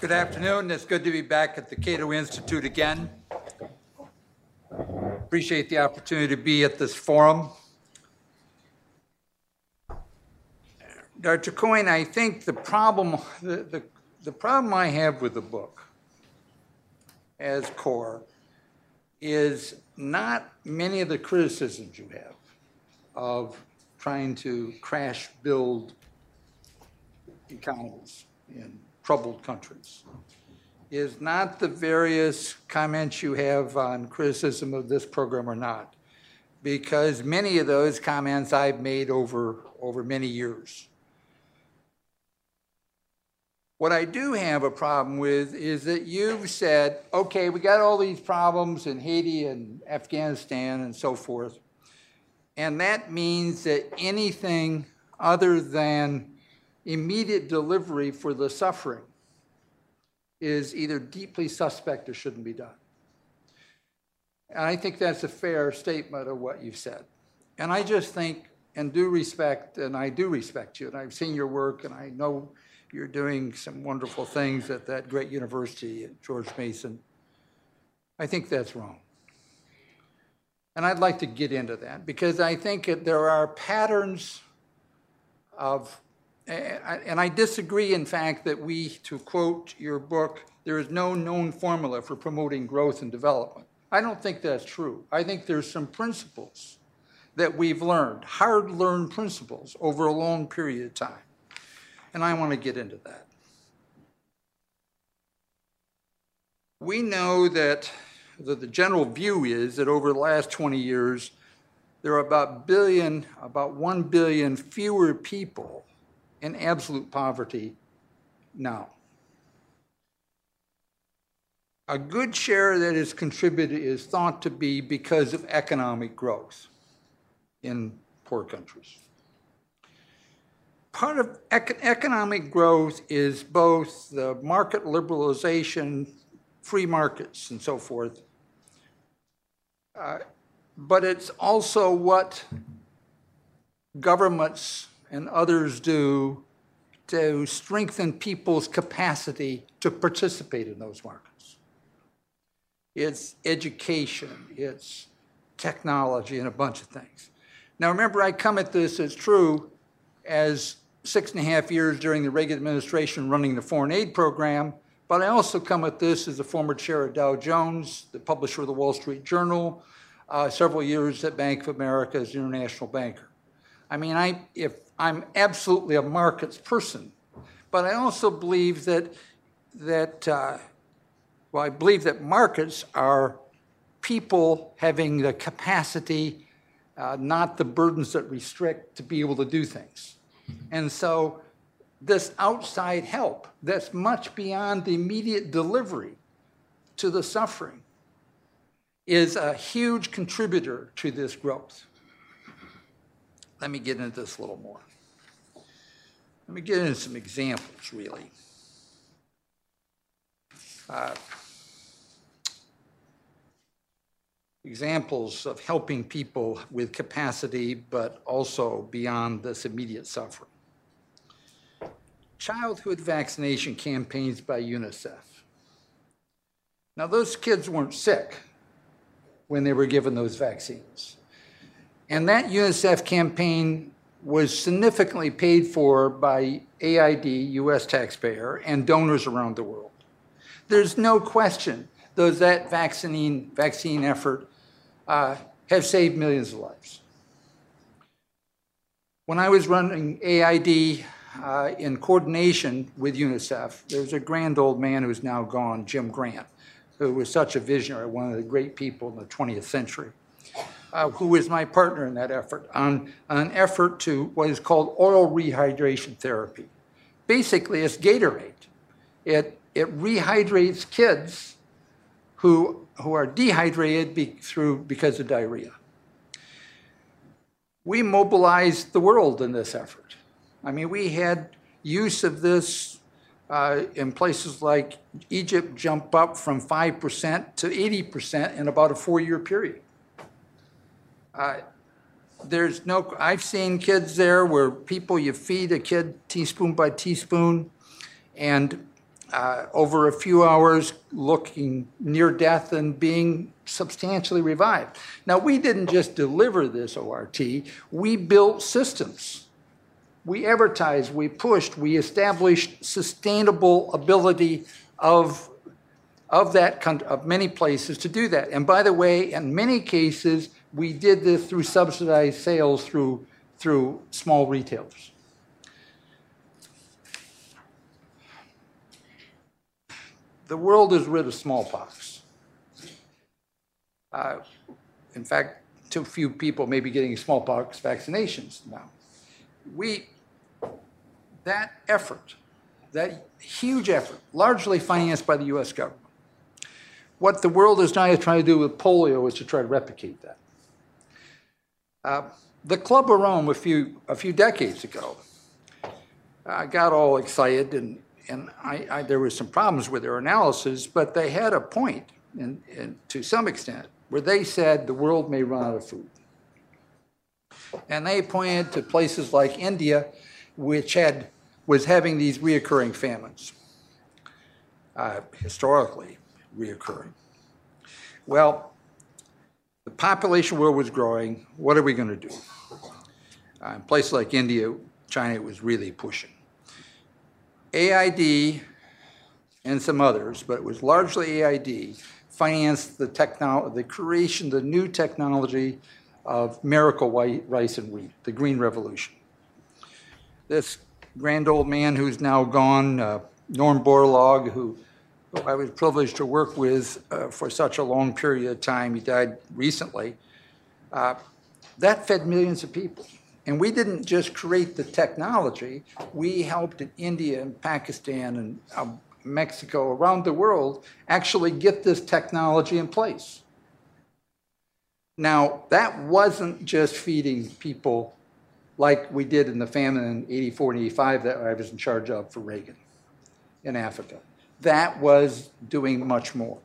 Good afternoon. It's good to be back at the Cato Institute again. Appreciate the opportunity to be at this forum. Dr. Coyne, I think the problem, the, the, the problem I have with the book as core is not many of the criticisms you have of trying to crash build economies in troubled countries is not the various comments you have on criticism of this program or not, because many of those comments I've made over, over many years. What I do have a problem with is that you've said, okay, we got all these problems in Haiti and Afghanistan and so forth, and that means that anything other than immediate delivery for the suffering is either deeply suspect or shouldn't be done. And I think that's a fair statement of what you've said. And I just think and do respect, and I do respect you, and I've seen your work, and I know you're doing some wonderful things at that great university at George Mason. I think that's wrong. And I'd like to get into that because I think that there are patterns of Uh, and I disagree, in fact, that we, to quote your book, there is no known formula for promoting growth and development. I don't think that's true. I think there's some principles that we've learned, hard learned principles over a long period of time. And I want to get into that. We know that the, the general view is that over the last 20 years, there are about billion, about 1 billion fewer people in absolute poverty now. A good share that is contributed is thought to be because of economic growth in poor countries. Part of ec- economic growth is both the market liberalization, free markets, and so forth, uh, but it's also what governments and others do to strengthen people's capacity to participate in those markets. It's education, it's technology, and a bunch of things. Now, remember, I come at this as true as six and a half years during the Reagan administration running the foreign aid program, but I also come at this as a former chair of Dow Jones, the publisher of the Wall Street Journal, uh, several years at Bank of America as an international banker. I mean, I, if I'm absolutely a markets person, but I also believe that that uh, well, I believe that markets are people having the capacity, uh, not the burdens that restrict, to be able to do things. And so, this outside help that's much beyond the immediate delivery to the suffering is a huge contributor to this growth. Let me get into this a little more. Let me get into some examples, really. Uh, examples of helping people with capacity, but also beyond this immediate suffering. Childhood vaccination campaigns by UNICEF. Now, those kids weren't sick when they were given those vaccines. And that UNICEF campaign was significantly paid for by AID, US taxpayer, and donors around the world. There's no question those that vaccine vaccine effort uh, have saved millions of lives. When I was running AID uh, in coordination with UNICEF, there was a grand old man who's now gone, Jim Grant, who was such a visionary, one of the great people in the 20th century, uh, who was my partner in that effort on, on an effort to what is called oral rehydration therapy. Basically, it's Gatorade. It, it rehydrates kids who, who are dehydrated be, through, because of diarrhea. We mobilized the world in this effort. I mean, we had use of this uh, in places like Egypt jump up from 5% to 80% in about a four year period. Uh, there's no, I've seen kids there where people, you feed a kid teaspoon by teaspoon, and uh, over a few hours looking near death and being substantially revived. Now, we didn't just deliver this ORT, we built systems. We advertised, we pushed, we established sustainable ability of, of that of many places to do that. And by the way, in many cases, we did this through subsidized sales through, through small retailers. the world is rid of smallpox. Uh, in fact, too few people may be getting smallpox vaccinations now. We, that effort, that huge effort, largely financed by the US government, what the world is now trying to do with polio is to try to replicate that. Uh, the Club of Rome a few, a few decades ago uh, got all excited and and I, I, there was some problems with their analysis, but they had a point, in, in, to some extent, where they said the world may run out of food. And they pointed to places like India, which had was having these reoccurring famines, uh, historically reoccurring. Well, the population world was growing. What are we going to do? Uh, in places like India, China was really pushing. AID and some others, but it was largely AID, financed the, technolo- the creation, the new technology of miracle white rice and wheat, the Green Revolution. This grand old man who's now gone, uh, Norm Borlaug, who, who, I was privileged to work with uh, for such a long period of time, he died recently, uh, that fed millions of people. And we didn't just create the technology, we helped in India and Pakistan and um, Mexico, around the world, actually get this technology in place. Now, that wasn't just feeding people like we did in the famine in 84 and 85 that I was in charge of for Reagan in Africa. That was doing much more.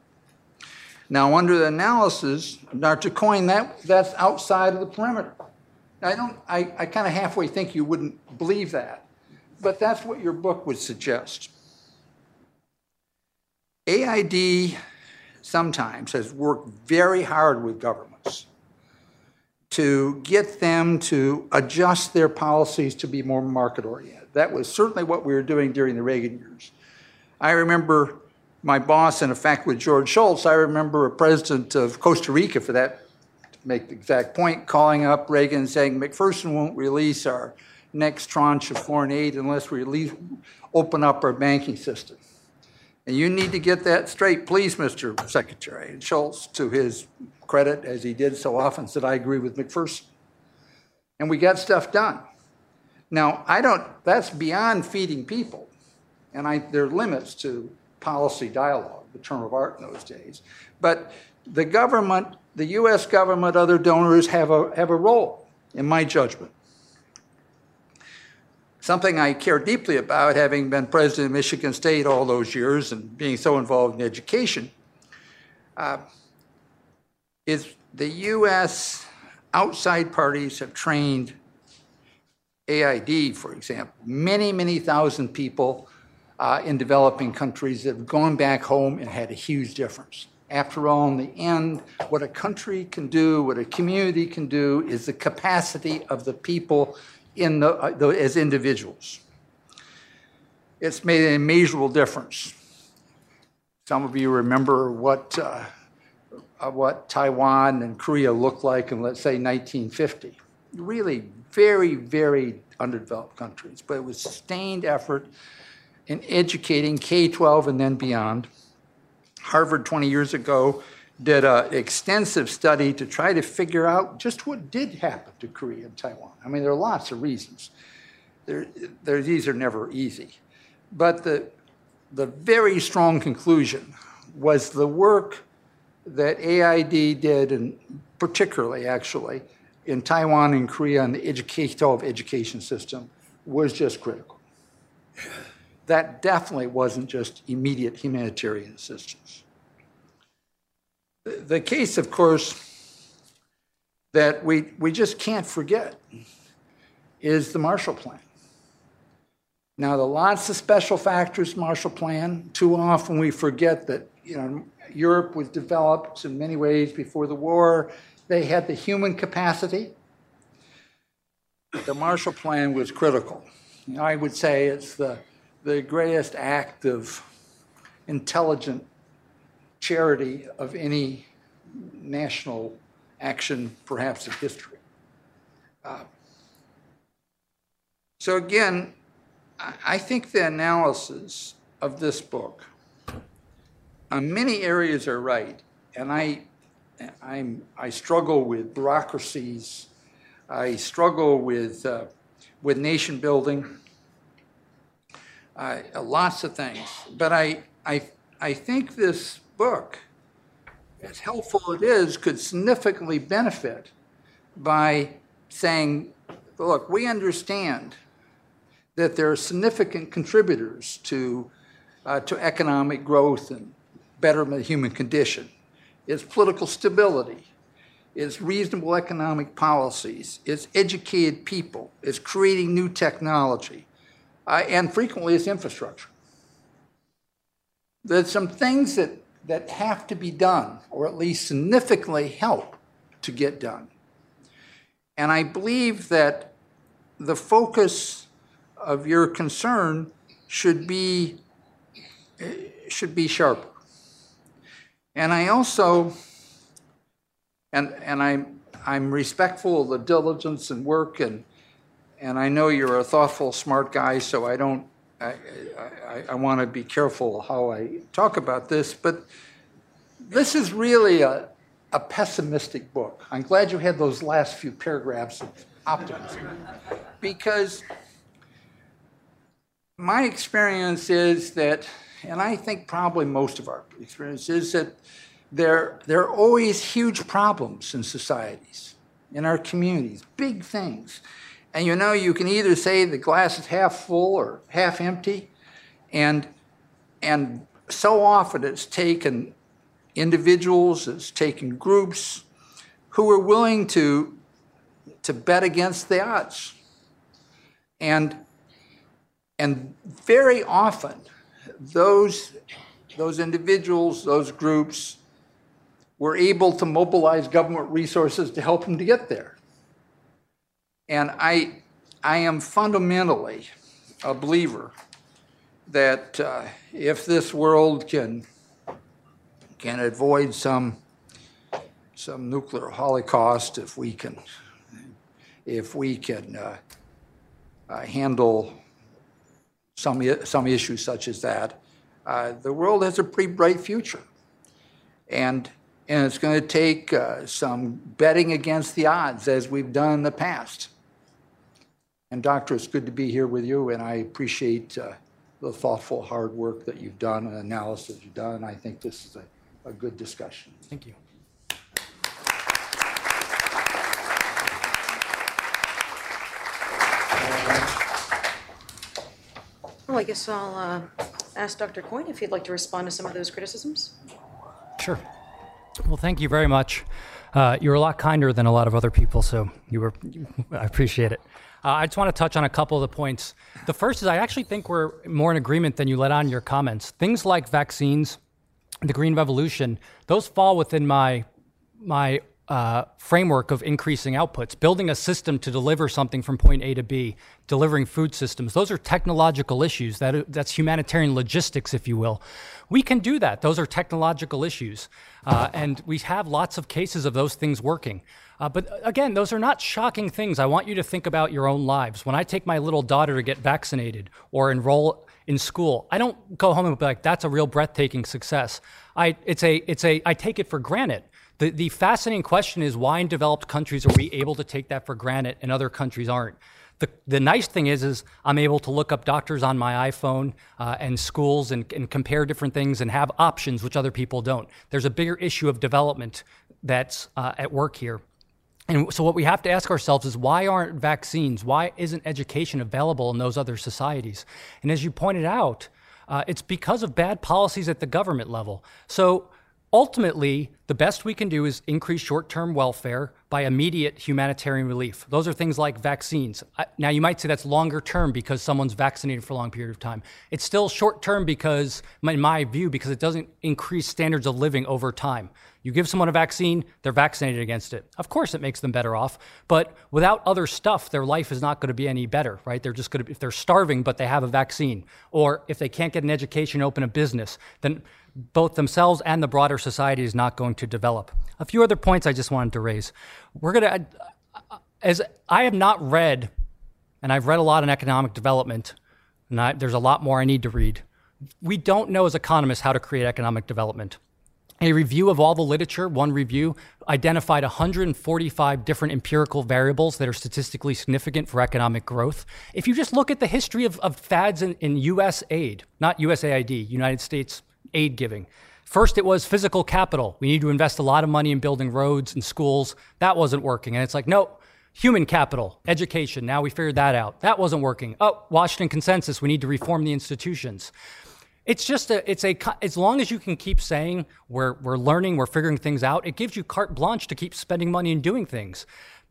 Now, under the analysis, to coin that, that's outside of the perimeter. I don't, I, I kind of halfway think you wouldn't believe that, but that's what your book would suggest. AID sometimes has worked very hard with governments to get them to adjust their policies to be more market oriented. That was certainly what we were doing during the Reagan years. I remember my boss, in fact, with George Shultz, I remember a president of Costa Rica, for that, to make the exact point, calling up Reagan and saying, McPherson won't release our next tranche of foreign aid unless we release, open up our banking system. And you need to get that straight, please, Mr. Secretary. And Shultz, to his credit, as he did so often, said, I agree with McPherson. And we got stuff done. Now, I don't, that's beyond feeding people. And I, there are limits to policy dialogue, the term of art in those days. But the government, the US government, other donors have a, have a role, in my judgment. Something I care deeply about, having been president of Michigan State all those years and being so involved in education, uh, is the US outside parties have trained AID, for example, many, many thousand people uh, in developing countries that have gone back home and had a huge difference. After all, in the end, what a country can do, what a community can do, is the capacity of the people in the, uh, the as individuals. It's made an immeasurable difference. Some of you remember what, uh, uh what Taiwan and Korea looked like in, let's say, 1950. Really very, very underdeveloped countries, but it was sustained effort in educating K 12 and then beyond. Harvard 20 years ago did an extensive study to try to figure out just what did happen to Korea and Taiwan. I mean, there are lots of reasons. These are never easy. But the, the very strong conclusion was the work that AID did, and particularly actually in Taiwan and Korea on the K-12 education system, was just critical that definitely wasn't just immediate humanitarian assistance. The case, of course, that we, we just can't forget is the Marshall Plan. Now, there are lots of special factors, Marshall Plan. Too often we forget that you know, Europe was developed in many ways before the war. They had the human capacity. The Marshall Plan was critical. I would say it's the the greatest act of intelligent charity of any national action, perhaps in history. Uh, so, again, I think the analysis of this book on many areas are right, and I, I'm, I struggle with bureaucracies, I struggle with, uh, with nation building uh, lots of things. But I, I, I think this book, as helpful as it is, could significantly benefit by saying, look, we understand that there are significant contributors to, uh, to economic growth and betterment of human condition. It's political stability. It's reasonable economic policies. It's educated people. It's creating new technology uh, Uh, and frequently it's infrastructure. There's some things that, that have to be done, or at least significantly help to get done. And I believe that the focus of your concern should be, eh, should be sharper. And I also, and, and I'm, I'm respectful of the diligence and work and and I know you're a thoughtful, smart guy, so I don't, I, I, I want to be careful how I talk about this, but this is really a, a pessimistic book. I'm glad you had those last few paragraphs of optimism, because my experience is that, and I think probably most of our experience is that there, there are always huge problems in societies, in our communities, big things. And you know, you can either say the glass is half full or half empty. And, and so often it's taken individuals, it's taken groups who are willing to, to bet against the odds. And, and very often, those, those individuals, those groups, were able to mobilize government resources to help them to get there. And I, I am fundamentally a believer that uh, if this world can, can avoid some, some nuclear holocaust, if we can, if we can uh, uh, handle some, some issues such as that, uh, the world has a pretty bright future. And, and it's going to take uh, some betting against the odds, as we've done in the past. And Doctor, it's good to be here with you, and I appreciate uh, the thoughtful, hard work that you've done and analysis you've done. I think this is a, a good discussion. Thank you. Well, I guess I'll uh, ask Dr. Coyne if he'd like to respond to some of those criticisms. Sure. Well, thank you very much. Uh, you're a lot kinder than a lot of other people, so you were. I appreciate it. Uh, I just want to touch on a couple of the points. The first is I actually think we're more in agreement than you let on in your comments. Things like vaccines, the green revolution, those fall within my my uh, framework of increasing outputs, building a system to deliver something from point A to B, delivering food systems. Those are technological issues. That, that's humanitarian logistics, if you will. We can do that. Those are technological issues. Uh, and we have lots of cases of those things working. Uh, but again, those are not shocking things. I want you to think about your own lives. When I take my little daughter to get vaccinated or enroll in school, I don't go home and be like, that's a real breathtaking success. I, it's a, it's a, I take it for granted. The, the fascinating question is why in developed countries are we able to take that for granted and other countries aren't? The, the nice thing is, is I'm able to look up doctors on my iPhone uh, and schools and, and compare different things and have options which other people don't. There's a bigger issue of development that's uh, at work here. And so, what we have to ask ourselves is why aren't vaccines, why isn't education available in those other societies? And as you pointed out, uh, it's because of bad policies at the government level. So, ultimately, the best we can do is increase short term welfare by immediate humanitarian relief. Those are things like vaccines. Now, you might say that's longer term because someone's vaccinated for a long period of time. It's still short term because, in my view, because it doesn't increase standards of living over time. You give someone a vaccine, they're vaccinated against it. Of course, it makes them better off, but without other stuff, their life is not going to be any better, right? They're just going to, if they're starving, but they have a vaccine, or if they can't get an education, open a business, then both themselves and the broader society is not going to develop. A few other points I just wanted to raise. We're going to, as I have not read, and I've read a lot on economic development, and I, there's a lot more I need to read. We don't know as economists how to create economic development. A review of all the literature, one review, identified 145 different empirical variables that are statistically significant for economic growth. If you just look at the history of, of fads in, in US aid, not USAID, United States aid giving, First, it was physical capital. We need to invest a lot of money in building roads and schools. That wasn't working. And it's like, no, human capital, education. Now we figured that out. That wasn't working. Oh, Washington consensus. We need to reform the institutions. It's just a, it's a, as long as you can keep saying we're, we're learning, we're figuring things out, it gives you carte blanche to keep spending money and doing things.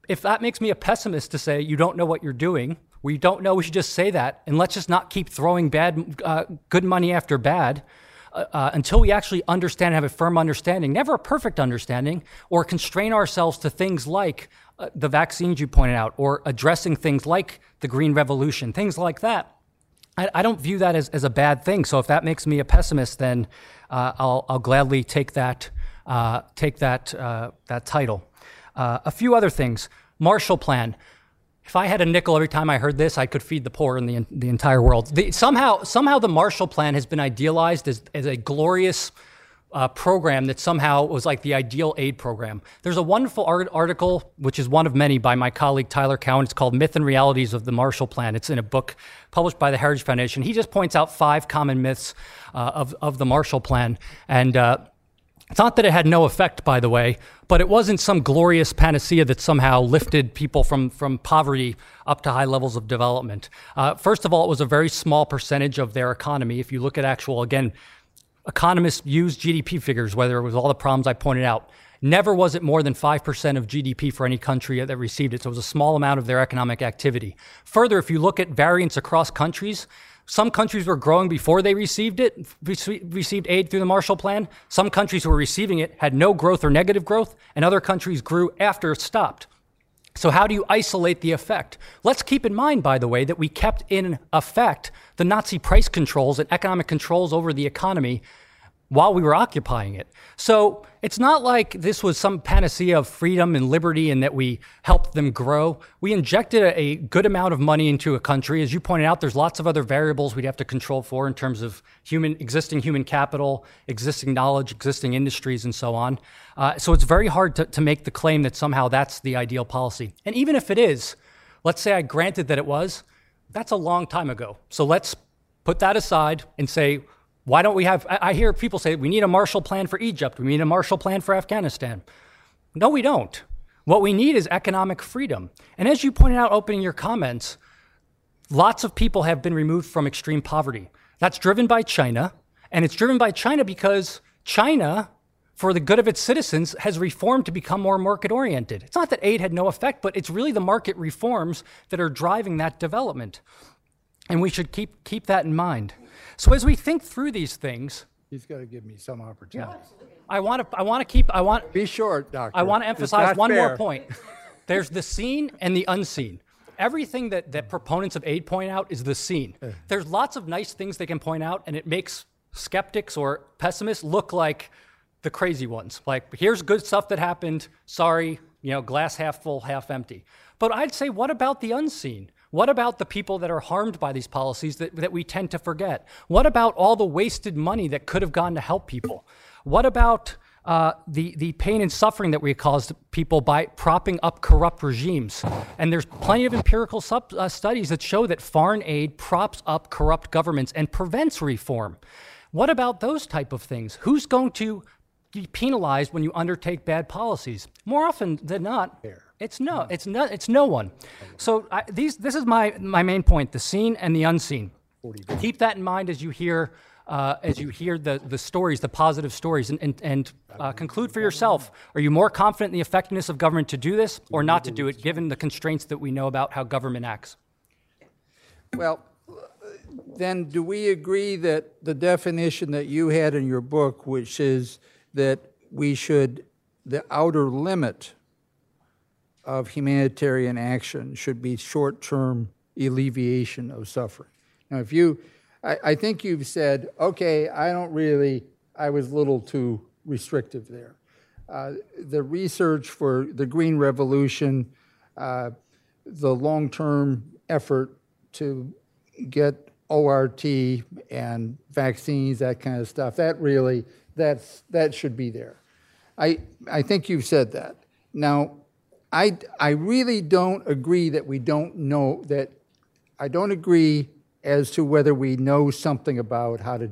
If that makes me a pessimist to say you don't know what you're doing, we don't know, we should just say that, and let's just not keep throwing bad, uh, good money after bad. Uh, uh, until we actually understand, have a firm understanding, never a perfect understanding, or constrain ourselves to things like uh, the vaccines you pointed out, or addressing things like the green revolution, things like that. I, I don't view that as, as a bad thing. So if that makes me a pessimist, then uh, I'll, I'll gladly take that, uh, take that, uh, that title. a few other things. Marshall Plan. If I had a nickel every time I heard this, I could feed the poor in the, the entire world. The, somehow, somehow the Marshall Plan has been idealized as, as a glorious uh, program that somehow was like the ideal aid program. There's a wonderful art- article, which is one of many, by my colleague Tyler Cowen. It's called Myth and Realities of the Marshall Plan. It's in a book published by the Heritage Foundation. He just points out five common myths uh, of, of the Marshall Plan. And uh, it's not that it had no effect, by the way, but it wasn't some glorious panacea that somehow lifted people from, from poverty up to high levels of development. Uh, first of all, it was a very small percentage of their economy. If you look at actual, again, economists use GDP figures, whether it was all the problems I pointed out. Never was it more than 5% of GDP for any country that received it. So it was a small amount of their economic activity. Further, if you look at variance across countries, some countries were growing before they received it, received aid through the Marshall Plan. Some countries who were receiving it had no growth or negative growth, and other countries grew after it stopped. So, how do you isolate the effect? Let's keep in mind, by the way, that we kept in effect the Nazi price controls and economic controls over the economy while we were occupying it. So it's not like this was some panacea of freedom and liberty and that we helped them grow. We injected a, good amount of money into a country. As you pointed out, there's lots of other variables we'd have to control for in terms of human existing human capital, existing knowledge, existing industries, and so on. Uh, so it's very hard to, to make the claim that somehow that's the ideal policy. And even if it is, let's say I granted that it was, that's a long time ago. So let's put that aside and say, why don't we have? I hear people say we need a Marshall Plan for Egypt, we need a Marshall Plan for Afghanistan. No, we don't. What we need is economic freedom. And as you pointed out opening your comments, lots of people have been removed from extreme poverty. That's driven by China, and it's driven by China because China, for the good of its citizens, has reformed to become more market oriented. It's not that aid had no effect, but it's really the market reforms that are driving that development. And we should keep, keep that in mind. So as we think through these things, he's got to give me some opportunity. Yeah. I want to. I want to keep. I want. Be short, doctor. I want to emphasize one fair. more point. There's the seen and the unseen. Everything that, that proponents of aid point out is the seen. There's lots of nice things they can point out, and it makes skeptics or pessimists look like the crazy ones. Like, here's good stuff that happened. Sorry, you know, glass half full, half empty. But I'd say, what about the unseen? What about the people that are harmed by these policies that, that we tend to forget? What about all the wasted money that could have gone to help people? What about uh, the, the pain and suffering that we caused people by propping up corrupt regimes? And there's plenty of empirical sub, uh, studies that show that foreign aid props up corrupt governments and prevents reform. What about those type of things? Who's going to be penalized when you undertake bad policies? More often than not, it's no, it's no, it's no one. So I, these, this is my my main point: the seen and the unseen. Keep that in mind as you hear uh, as you hear the the stories, the positive stories, and and, and uh, conclude for yourself: Are you more confident in the effectiveness of government to do this, or not to do it, given the constraints that we know about how government acts? Well, then, do we agree that the definition that you had in your book, which is that we should the outer limit of humanitarian action should be short term alleviation of suffering. Now, if you, I, I, think you've said, okay, I don't really, I was a little too restrictive there. Uh, the research for the Green Revolution, uh, the long term effort to get ORT and vaccines, that kind of stuff, that really, that's, that should be there. I, I think you've said that. Now, I, I really don't agree that we don't know that I don't agree as to whether we know something about how to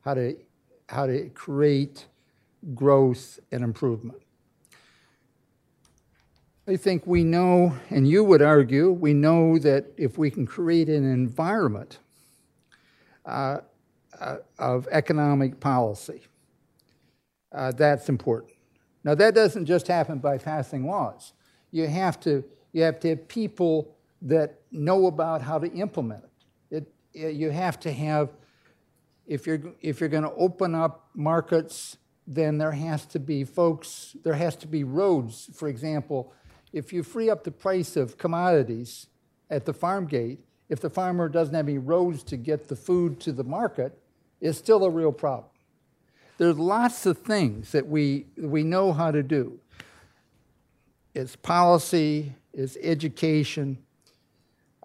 how to how to create growth and improvement. I think we know, and you would argue, we know that if we can create an environment uh, uh, of economic policy, uh, that's important. Now, that doesn't just happen by passing laws you have to you have to have people that know about how to implement it. it you have to have if you're if you're going to open up markets then there has to be folks there has to be roads for example if you free up the price of commodities at the farm gate if the farmer doesn't have any roads to get the food to the market it's still a real problem there's lots of things that we we know how to do it's policy, it's education.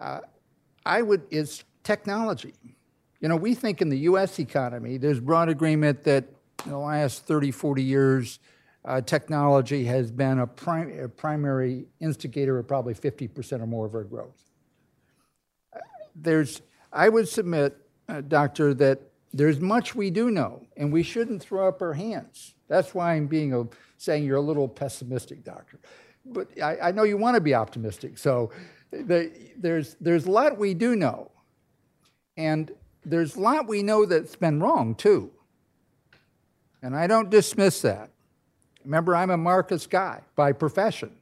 Uh, I would, it's technology. You know, we think in the U.S. economy, there's broad agreement that in the last 30, 40 years, uh, technology has been a, prim- a, primary instigator of probably 50% or more of our growth. There's, I would submit, uh, Doctor, that there's much we do know, and we shouldn't throw up our hands. That's why I'm being a, saying you're a little pessimistic, Doctor but I, I, know you want to be optimistic. So the, there's, there's a lot we do know. And there's a lot we know that's been wrong, too. And I don't dismiss that. Remember, I'm a Marcus guy by profession.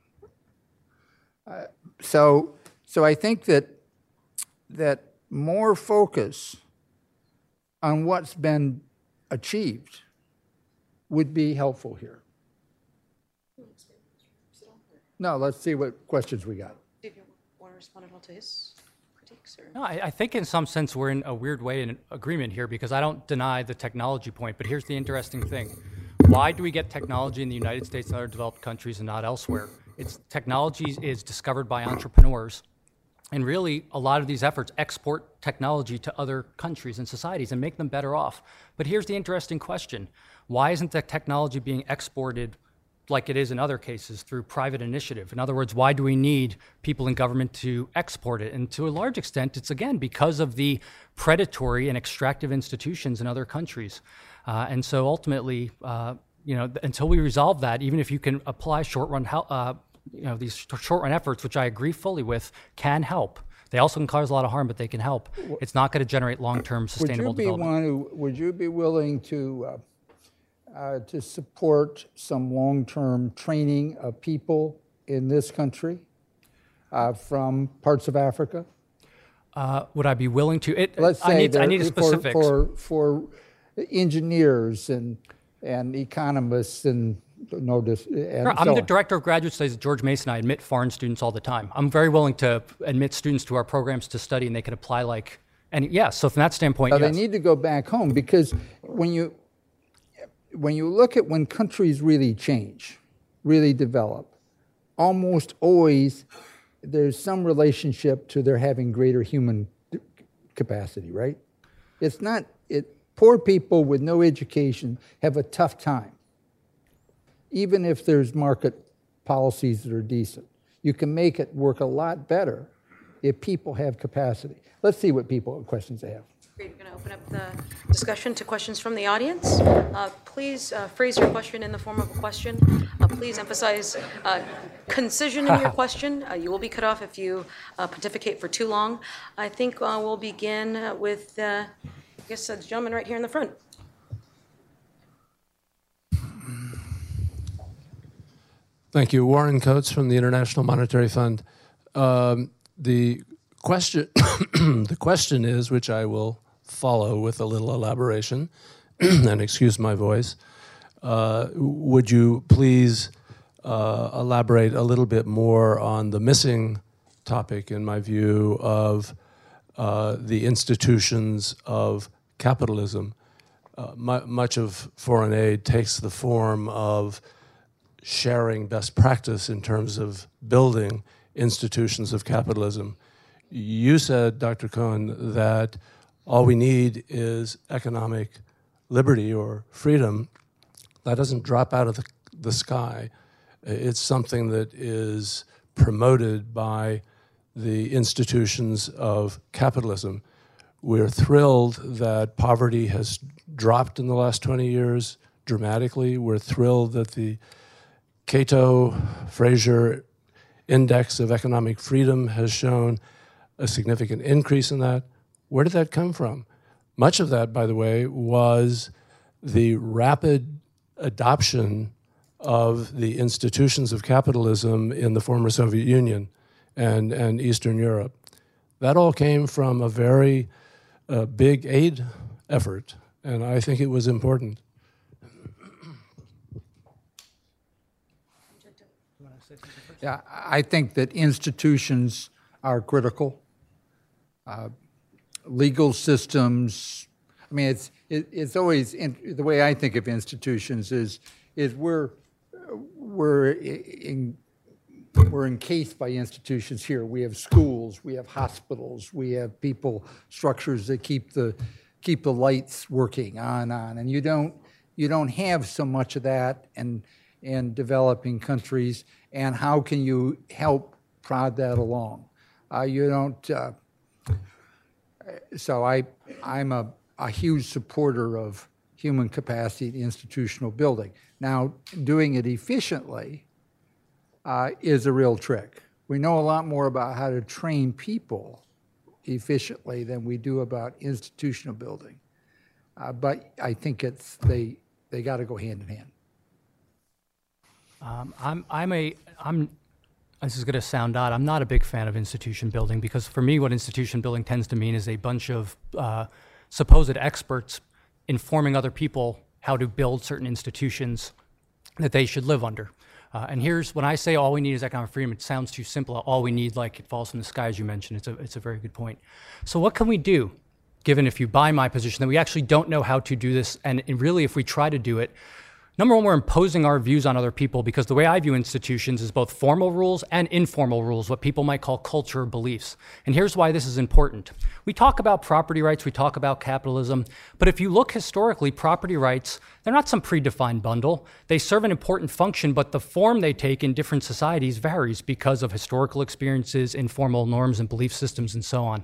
Uh, so, so I think that, that more focus on what's been achieved would be helpful here. No, let's see what questions we got. Do you want to respond at all to his critiques? Or? No, I, I think in some sense we're in a weird way in agreement here because I don't deny the technology point, but here's the interesting thing. Why do we get technology in the United States and other developed countries and not elsewhere? It's technology is discovered by entrepreneurs. And really, a lot of these efforts export technology to other countries and societies and make them better off. But here's the interesting question why isn't the technology being exported like it is in other cases through private initiative? In other words, why do we need people in government to export it? And to a large extent, it's again because of the predatory and extractive institutions in other countries. Uh, and so ultimately, uh, you know, until we resolve that, even if you can apply short run, uh, you know, these short run efforts, which I agree fully with, can help. They also can cause a lot of harm, but they can help. It's not going to generate long term Would sustainable you be development. who, would you be willing to, uh, uh, to support some long-term training of people in this country uh, from parts of Africa? Uh, would I be willing to? It, Let's say I need, I need a for- For, for engineers and, and economists and no, dis- uh, and Sure, I'm so the director of graduate studies at George Mason. I admit foreign students all the time. I'm very willing to admit students to our programs to study, and they can apply like. And yeah, so from that standpoint, yes. they need to go back home because when you when you look at when countries really change, really develop, almost always there's some relationship to their having greater human capacity, right? It's not it poor people with no education have a tough time. Even if there's market policies that are decent. You can make it work a lot better if people have capacity. Let's see what people what questions they have. Great, we're going to open up the discussion to questions from the audience. Uh, Please uh, phrase your question in the form of a question. Uh, Please emphasize uh, concision in your question. Uh, You will be cut off if you uh, pontificate for too long. I think uh, we'll begin with, uh, I guess, uh, the gentleman right here in the front. Thank you. Warren Coates from the International Monetary Fund. Um, the question, the question is, which I will follow with a little elaboration, and excuse my voice. Uh, would you please uh, elaborate a little bit more on the missing topic, in my view, of uh, the institutions of capitalism? Uh, mu- much of foreign aid takes the form of sharing best practice in terms of building institutions of capitalism. You said, Dr. Coyne, that all we need is economic liberty or freedom. That doesn't drop out of the, the sky. It's something that is promoted by the institutions of capitalism. We're thrilled that poverty has dropped in the last 20 years dramatically. We're thrilled that the Cato Fraser Index of Economic Freedom has shown a significant increase in that. Where did that come from? Much of that, by the way, was the rapid adoption of the institutions of capitalism in the former Soviet Union and, and Eastern Europe. That all came from a very uh, big aid effort, and I think it was important. Yeah, I think that institutions are critical. Uh, legal systems. I mean, it's it, it's always in, the way I think of institutions is is we're we're in, we're encased by institutions here. We have schools, we have hospitals, we have people structures that keep the keep the lights working on on, and you don't you don't have so much of that in in developing countries. And how can you help prod that along? Uh, you don't. Uh, so I I'm a, a huge supporter of human capacity and institutional building. Now, doing it efficiently uh, is a real trick. We know a lot more about how to train people efficiently than we do about institutional building. Uh, but I think it's they they got to go hand in hand. Um, I'm, I'm a, I'm, this is going to sound odd. I'm not a big fan of institution building because for me, what institution building tends to mean is a bunch of uh, supposed experts informing other people how to build certain institutions that they should live under. Uh, and here's when I say all we need is economic freedom, it sounds too simple. All we need, like it falls from the sky, as you mentioned. It's a, it's a very good point. So, what can we do, given if you buy my position, that we actually don't know how to do this? And, and really, if we try to do it, Number one, we're imposing our views on other people because the way I view institutions is both formal rules and informal rules, what people might call culture beliefs. And here's why this is important. We talk about property rights, we talk about capitalism, but if you look historically, property rights, they're not some predefined bundle. They serve an important function, but the form they take in different societies varies because of historical experiences, informal norms and belief systems, and so on.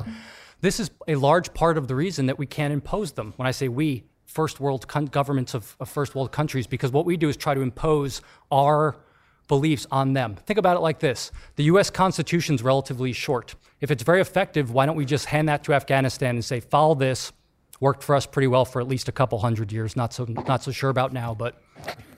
This is a large part of the reason that we can't impose them. When I say we, first world governments of, of first world countries because what we do is try to impose our beliefs on them. Think about it like this the US Constitution is relatively short. If it's very effective, why don't we just hand that to Afghanistan and say, follow this? Worked for us pretty well for at least a couple hundred years. Not so, not so sure about now, but,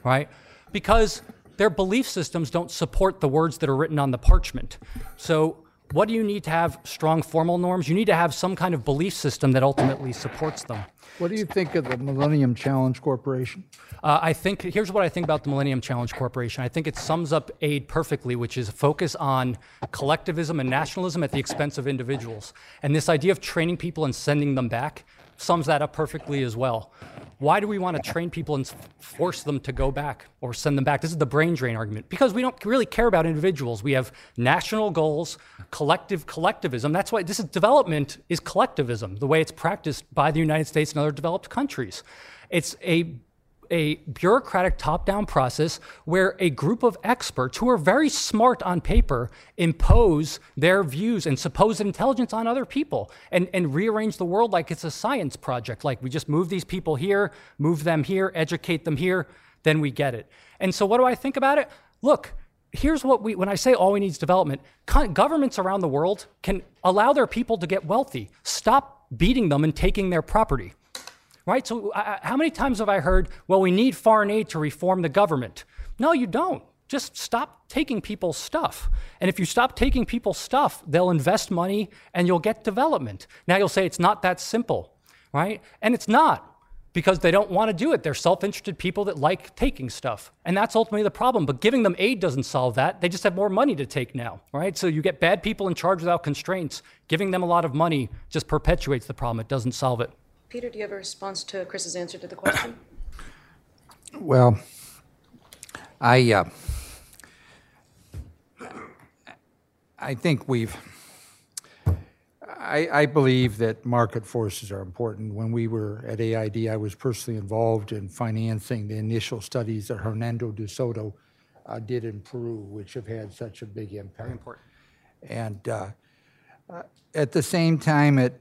right? Because their belief systems don't support the words that are written on the parchment. So, what do you need to have strong formal norms? You need to have some kind of belief system that ultimately supports them. What do you think of the Millennium Challenge Corporation? Uh, I think here's what I think about the Millennium Challenge Corporation. I think it sums up aid perfectly, which is a focus on collectivism and nationalism at the expense of individuals. And this idea of training people and sending them back sums that up perfectly as well. Why do we want to train people and force them to go back or send them back? This is the brain drain argument. Because we don't really care about individuals. We have national goals, collective collectivism. That's why this is development is collectivism, the way it's practiced by the United States and other developed countries. It's a a bureaucratic top down process where a group of experts who are very smart on paper impose their views and supposed intelligence on other people and, and rearrange the world like it's a science project. Like we just move these people here, move them here, educate them here, then we get it. And so, what do I think about it? Look, here's what we when i say all we need is development governments around the world can allow their people to get wealthy stop beating them and taking their property right? So, uh, how many times have I heard, well, we need foreign aid to reform the government? No, you don't. Just stop taking people's stuff. And if you stop taking people's stuff, they'll invest money and you'll get development. Now, you'll say it's not that simple, right? And it's not because they don't want to do it. They're self interested people that like taking stuff. And that's ultimately the problem. But giving them aid doesn't solve that. They just have more money to take now, right? So you get bad people in charge without constraints. Giving them a lot of money just perpetuates the problem, it doesn't solve it. Peter, do you have a response to Chris's answer to the question? Well, I uh, I think we've. I, I, believe that market forces are important. When we were at AID, I was personally involved in financing the initial studies that Hernando de Soto uh, did in Peru, which have had such a big impact. Very important. And uh, uh at the same time, it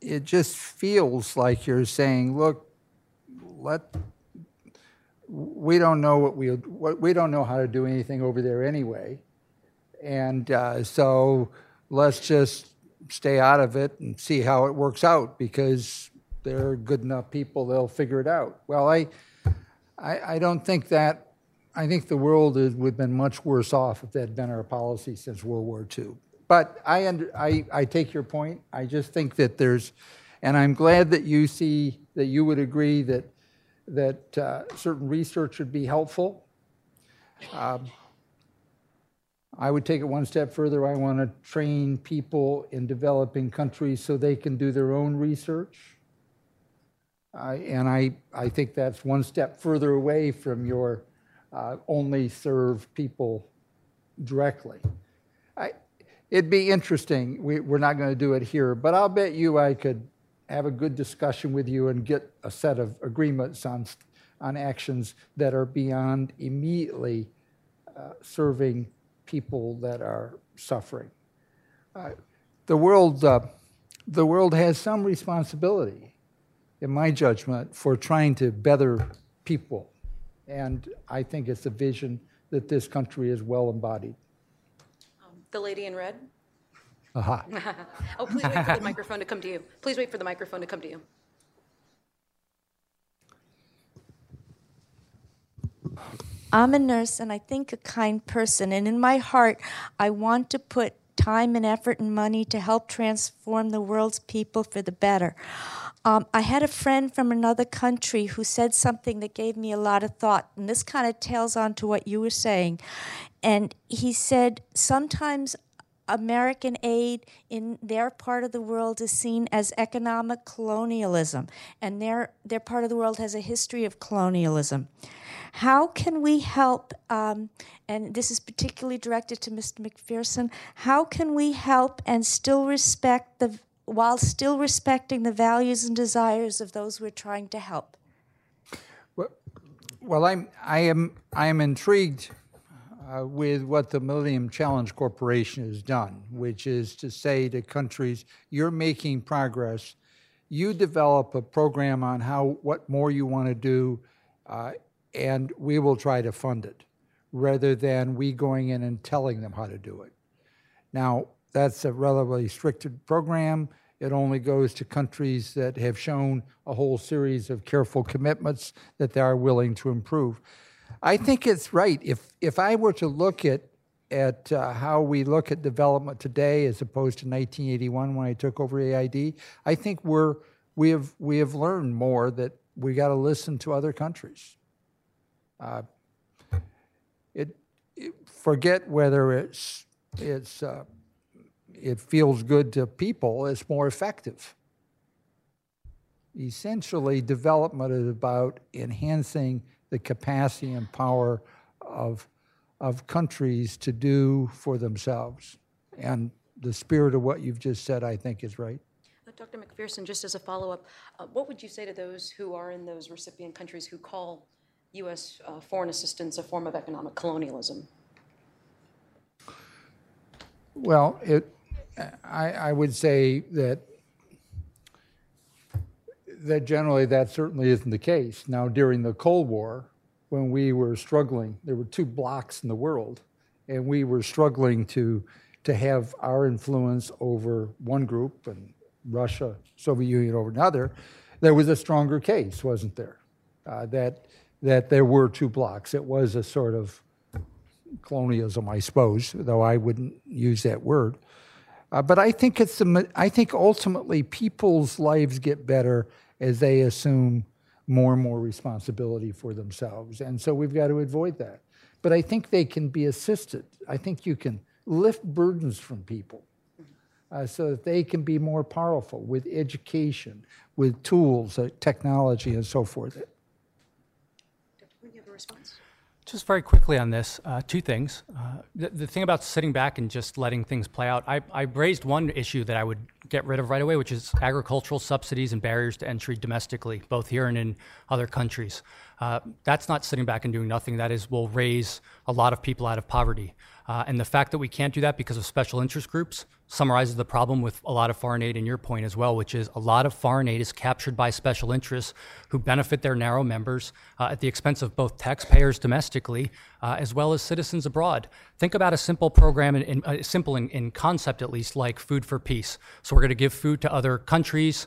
it just feels like you're saying, look, let we don't know what we what, we don't know how to do anything over there anyway, and uh, so let's just stay out of it and see how it works out because they're good enough people; they'll figure it out. Well, I I, I don't think that. I think the world would have been much worse off if that had been our policy since World War II. But I, under, I, I take your point. I just think that there's, and I'm glad that you see that you would agree that that uh, certain research would be helpful. Um, I would take it one step further. I want to train people in developing countries so they can do their own research. And I, I think that's one step further away from your uh, only serve people directly. I, it'd be interesting. We, we're not going to do it here, but I'll bet you I could have a good discussion with you and get a set of agreements on, on actions that are beyond immediately uh, serving people that are suffering. Uh, the world, uh, the world has some responsibility, in my judgment, for trying to better people, and I think it's a vision that this country is well embodied. The lady in red? Aha. oh, please wait for the microphone to come to you. Please wait for the microphone to come to you. I'm a nurse and I think a kind person, and in my heart, I want to put time and effort and money to help transform the world's people for the better. Um, I had a friend from another country who said something that gave me a lot of thought, and this kind of tails on to what you were saying. And he said, Sometimes American aid in their part of the world is seen as economic colonialism, and their, their part of the world has a history of colonialism. How can we help, um, and this is particularly directed to Mr. McPherson, how can we help and still respect the, while still respecting the values and desires of those we're trying to help? Well, I'm, I am, I am intrigued uh, with what the Millennium Challenge Corporation has done, which is to say to countries, you're making progress. You develop a program on how what more you want to do, uh, and we will try to fund it, rather than we going in and telling them how to do it. Now, that's a relatively restricted program. It only goes to countries that have shown a whole series of careful commitments that they are willing to improve. I think it's right. If if I were to look at at uh, how we look at development today as opposed to 1981 when I took over AID, I think we're we have we have learned more that we got to listen to other countries. Uh, it, it, forget whether it's it's uh, it feels good to people. It's more effective. Essentially, development is about enhancing the capacity and power of, of countries to do for themselves. And the spirit of what you've just said, I think, is right. Uh, Dr. McPherson, just as a follow up, uh, what would you say to those who are in those recipient countries who call U.S. Uh, foreign assistance a form of economic colonialism? Well, it, I, I would say that that generally that certainly isn't the case. Now, during the Cold War, when we were struggling, there were two blocks in the world, and we were struggling to to have our influence over one group and Russia, Soviet Union over another. There was a stronger case, wasn't there? Uh, that that there were two blocks. It was a sort of colonialism, I suppose, though I wouldn't use that word. Uh, but I think it's I think ultimately people's lives get better as they assume more and more responsibility for themselves. And so we've got to avoid that. But I think they can be assisted. I think you can lift burdens from people uh, so that they can be more powerful with education, with tools, uh, technology, and so forth. Do you have a response? Just very quickly on this, uh, two things. Uh, the, the, thing about sitting back and just letting things play out, I, I, raised one issue that I would get rid of right away, which is agricultural subsidies and barriers to entry domestically, both here and in other countries. Uh, that's not sitting back and doing nothing. That is, will raise a lot of people out of poverty. Uh, and the fact that we can't do that because of special interest groups summarizes the problem with a lot of foreign aid in your point as well, which is a lot of foreign aid is captured by special interests who benefit their narrow members uh, at the expense of both taxpayers domestically uh, as well as citizens abroad. Think about a simple program, in, in uh, simple in, in, concept at least, like Food for Peace. So we're going to give food to other countries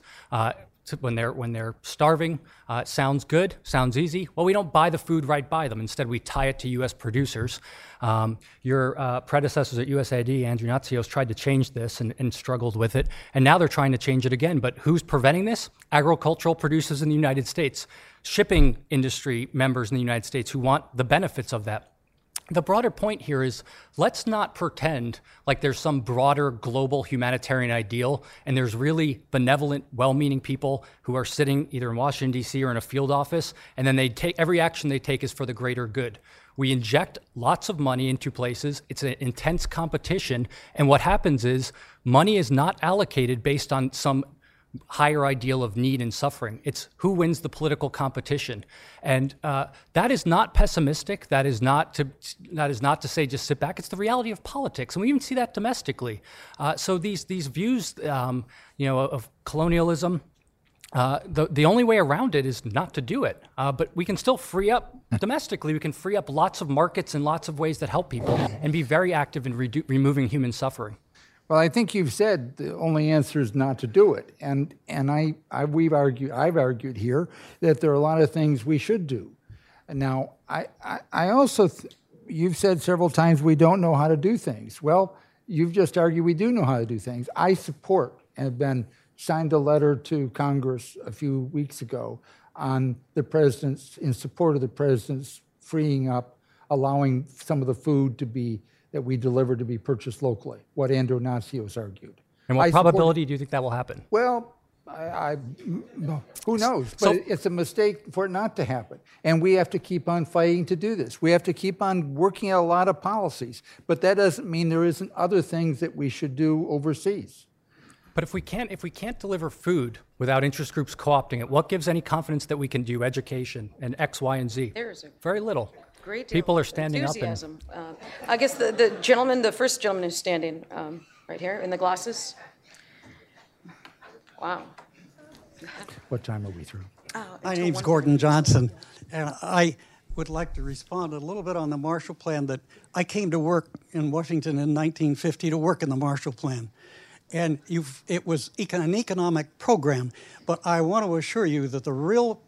when they're when they're starving. Uh, sounds good, sounds easy. Well, we don't buy the food right by them. Instead, we tie it to U.S. producers. Um, your uh, predecessors at USAID, Andrew Natsios, tried to change this and, and, struggled with it, and now they're trying to change it again. But who's preventing this? Agricultural producers in the United States, shipping industry members in the United States who want the benefits of that the broader point here is let's not pretend like there's some broader global humanitarian ideal and there's really benevolent, well meaning people who are sitting either in Washington, D.C. or in a field office, and then they take every action they take is for the greater good. We inject lots of money into places, it's an intense competition, and what happens is money is not allocated based on some higher ideal of need and suffering. It's who wins the political competition, and uh, that is not pessimistic. That is not to that is not to say just sit back. It's the reality of politics, and we even see that domestically. Uh, so these these views, um, you know, of colonialism. Uh, the, the only way around it is not to do it. Uh, but we can still free up domestically, we can free up lots of markets and lots of ways that help people and be very active in removing human suffering. Well, I think you've said the only answer is not to do it, and and I, I we've argued I've argued here that there are a lot of things we should do. Now, I I, I also th- you've said several times we don't know how to do things. Well, you've just argued we do know how to do things. I support and have been signed a letter to Congress a few weeks ago on the president's, in support of the president's freeing up, allowing some of the food to be, that we deliver to be purchased locally, what Andrew Natsios argued. And I what support- probability do you think that will happen? well, I, I, who knows? But So- it's a mistake for it not to happen. And we have to keep on fighting to do this. We have to keep on working at a lot of policies. But that doesn't mean there isn't other things that we should do overseas. But if we can't, if we can't deliver food without interest groups co-opting it, what gives any confidence that we can do education and X, Y, and Z? There's a Very little. Great deal People are of standing up and enthusiasm. Uh, I guess the, the gentleman, the first gentleman who's standing um, right here in the glasses. Wow. What time are we through? Oh, My until name's one- Gordon Johnson, and I would like to respond a little bit on the Marshall Plan that I came to work in Washington in 1950 to work in the Marshall Plan. And you've, it was econ- an economic program, but I want to assure you that the real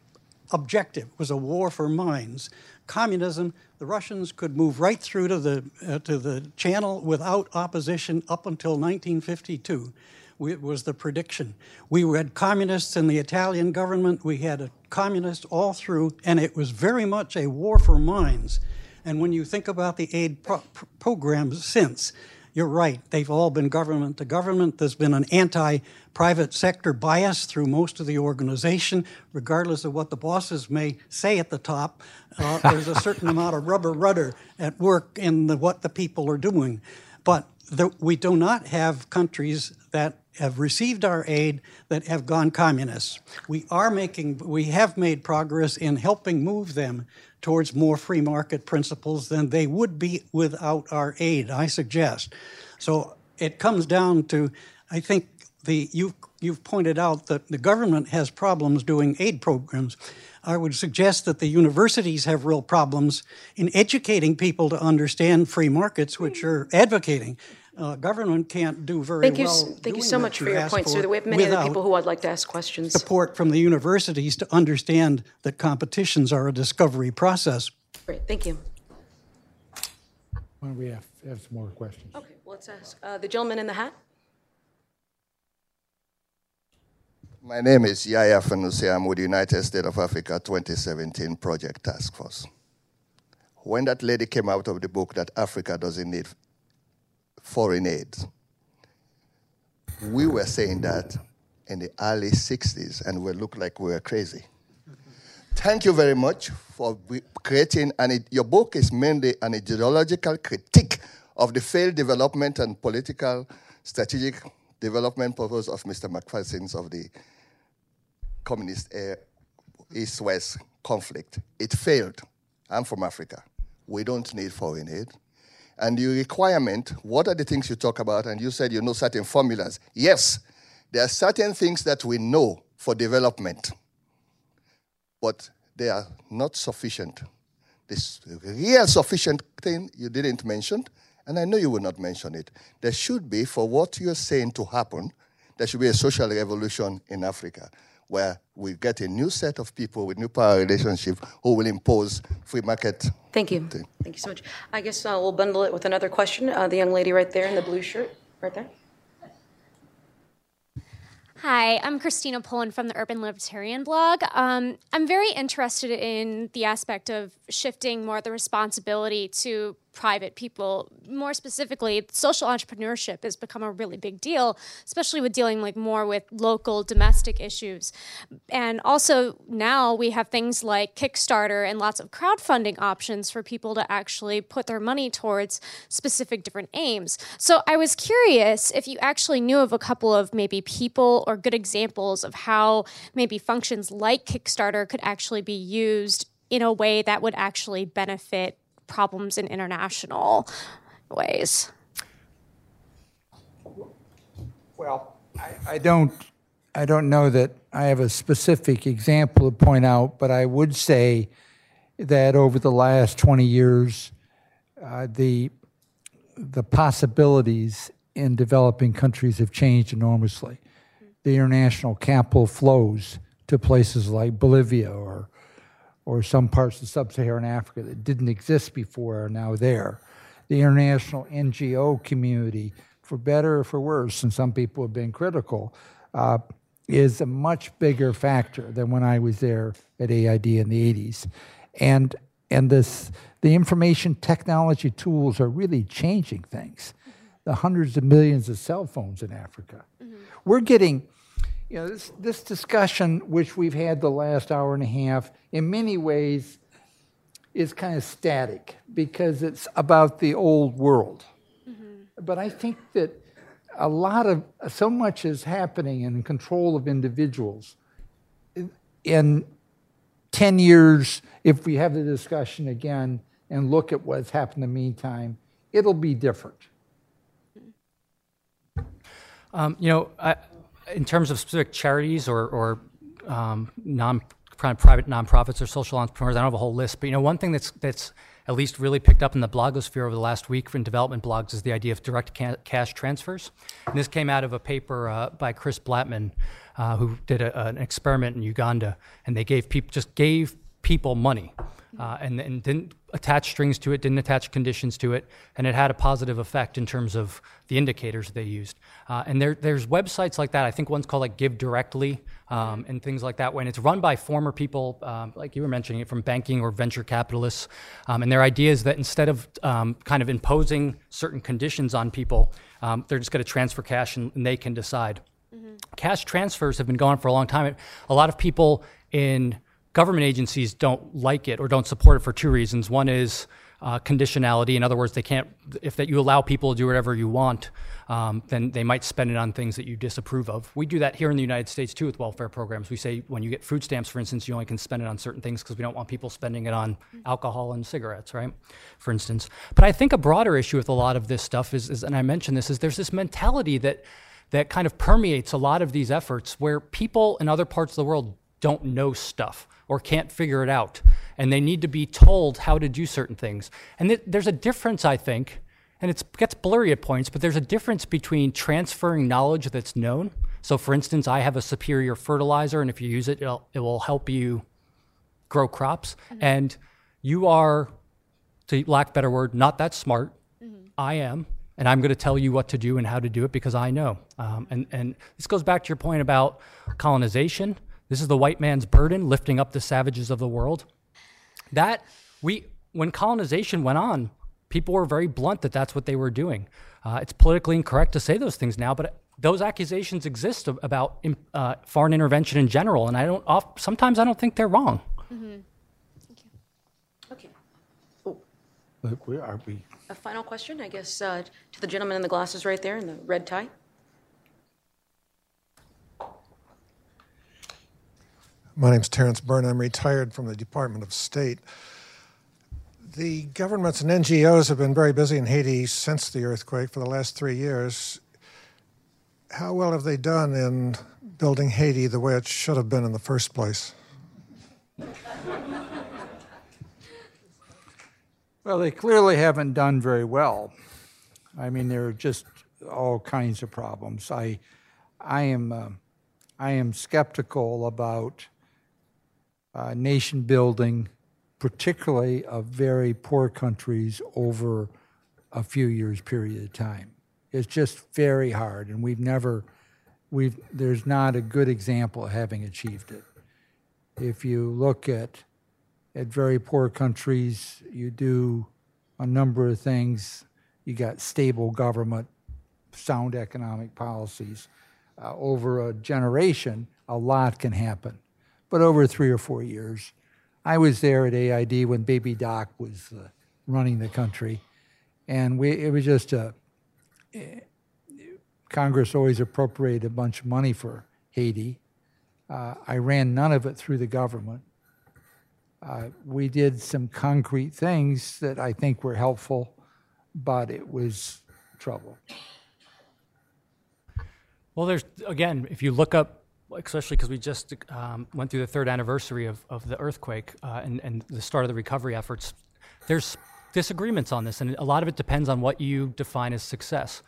objective was a war for minds. Communism, the Russians could move right through to the, uh, to the channel without opposition up until 1952. We, it was the prediction. We had communists in the Italian government, we had a communist all through, and it was very much a war for minds. And when you think about the aid pro- pro- programs since, you're right. They've all been government to government. There's been an anti private sector bias through most of the organization, regardless of what the bosses may say at the top. Uh, there's a certain amount of rubber rudder at work in the, what the people are doing. But the, we do not have countries that have received our aid that have gone communist. We are making, we have made progress in helping move them towards more free market principles than they would be without our aid, I suggest. So it comes down to, I think the you've you've pointed out that the government has problems doing aid programs. I would suggest that the universities have real problems in educating people to understand free markets, which you're advocating. Uh, government can't do very Thank you, well. s- thank you so much for your ask points, sir. We have many other people who I'd like to ask questions. support from the universities to understand that competitions are a discovery process. Great, thank you. Why don't we have, have some more questions? Okay, well, let's ask uh, the gentleman in the hat. My name is Yaya Fanusi. I'm with the United States of Africa 2017 Project Task Force. When that lady came out of the book that Africa doesn't need foreign aid, we were saying that in the early 60s and we looked like we were crazy. Thank you very much for creating, and your book is mainly an ideological critique of the failed development and political strategic development purpose of Mr. McPherson's of the communist uh, East West conflict. It failed. I'm from Africa. We don't need foreign aid. And the requirement, what are the things you talk about? And you said you know certain formulas. Yes, there are certain things that we know for development, but they are not sufficient. This real sufficient thing you didn't mention, and I know you will not mention it. There should be, for what you're saying to happen, there should be a social revolution in Africa where we get a new set of people with new power relationship who will impose free market. Thank you. Thank you so much. I guess uh, we'll bundle it with another question. Uh, The young lady right there in the blue shirt, right there. Hi, I'm Christina Pullen from the Urban Libertarian blog. Um, I'm very interested in the aspect of shifting more of the responsibility to private people. More specifically, social entrepreneurship has become a really big deal, especially with dealing like more with local domestic issues. And also now we have things like Kickstarter and lots of crowdfunding options for people to actually put their money towards specific different aims. So I was curious if you actually knew of a couple of maybe people or good examples of how maybe functions like Kickstarter could actually be used in a way that would actually benefit problems in international ways. Well, I, I don't, I don't know that I have a specific example to point out, but I would say that over the last 20 years, uh, the, the possibilities in developing countries have changed enormously. The international capital flows to places like Bolivia or, or some parts of sub-Saharan Africa that didn't exist before are now there. the international NGO community, for better or for worse, and some people have been critical, uh, is a much bigger factor than when I was there at AID in the 80s. And, and this, the information technology tools are really changing things. The hundreds of millions of cell phones in Africa. We're getting, you know, this, this discussion, which we've had the last hour and a half, in many ways is kind of static because it's about the old world. But I think that a lot of, so much is happening in control of individuals. In 10 years, if we have the discussion again and look at what's happened in the meantime, it'll be different. Um, you know, I, in terms of specific charities or, or um, non private nonprofits or social entrepreneurs, I don't have a whole list, but you know, one thing that's that's at least really picked up in the blogosphere over the last week in development blogs is the idea of direct ca- cash transfers. And this came out of a paper uh, by Chris Blattman, uh, who did a, an experiment in Uganda, and they gave people just gave people money. Uh, and, and didn't attach strings to it, didn't attach conditions to it, and it had a positive effect in terms of the indicators they used. Uh, and there, there's websites like that. I think one's called like Give Directly um, and things like that. When it's run by former people, um, like you were mentioning, it from banking or venture capitalists, um, and their idea is that instead of um, kind of imposing certain conditions on people, um, they're just going to transfer cash and, and, they can decide. Mm-hmm. Cash transfers have been going for a long time. A lot of people in government agencies don't like it or don't support it for two reasons. One is uh, conditionality. In other words, they can't, if that you allow people to do whatever you want, um, then they might spend it on things that you disapprove of. We do that here in the United States too with welfare programs. We say when you get food stamps, for instance, you only can spend it on certain things because we don't want people spending it on alcohol and cigarettes, right? For instance. But I think a broader issue with a lot of this stuff is, is and I mentioned this, is there's this mentality that that kind of permeates a lot of these efforts where people in other parts of the world don't know stuff or can't figure it out. And they need to be told how to do certain things. And th- there's a difference, I think, and it gets blurry at points, but there's a difference between transferring knowledge that's known. So, for instance, I have a superior fertilizer, and if you use it, it will help you grow crops. Mm-hmm. And you are, to lack better word, not that smart. Mm-hmm. I am, and I'm going to tell you what to do and how to do it because I know. Um, and, and this goes back to your point about colonization. This is the white man's burden, lifting up the savages of the world. That we, when colonization went on, people were very blunt that that's what they were doing. Uh, it's politically incorrect to say those things now, but those accusations exist about uh, foreign intervention in general, and I don't. Off, sometimes I don't think they're wrong. Mm-hmm. Okay. Oh. Look, where are we? A final question, I guess, uh, to the gentleman in the glasses right there in the red tie. My name is Terrence Byrne. I'm retired from the Department of State. The governments and NGOs have been very busy in Haiti since the earthquake for the last three years. How well have they done in building Haiti the way it should have been in the first place? Well, they clearly haven't done very well. I mean, there are just all kinds of problems. I, I am, uh, I am skeptical about uh, nation building, particularly of very poor countries over a few years period of time. It's just very hard, and we've never, we've there's not a good example of having achieved it. If you look at at very poor countries, you do a number of things. You got stable government, sound economic policies. Uh, over a generation, a lot can happen but over three or four years. I was there at AID when Baby Doc was uh, running the country, and we, it was just a. Eh, Congress always appropriated a bunch of money for Haiti. Uh, I ran none of it through the government. Uh, we did some concrete things that I think were helpful, but it was trouble. Well, there's again, if you look up especially because we just um, went through the third anniversary of, of the earthquake uh, and, and the start of the recovery efforts, there's disagreements on this, and a lot of it depends on what you define as success.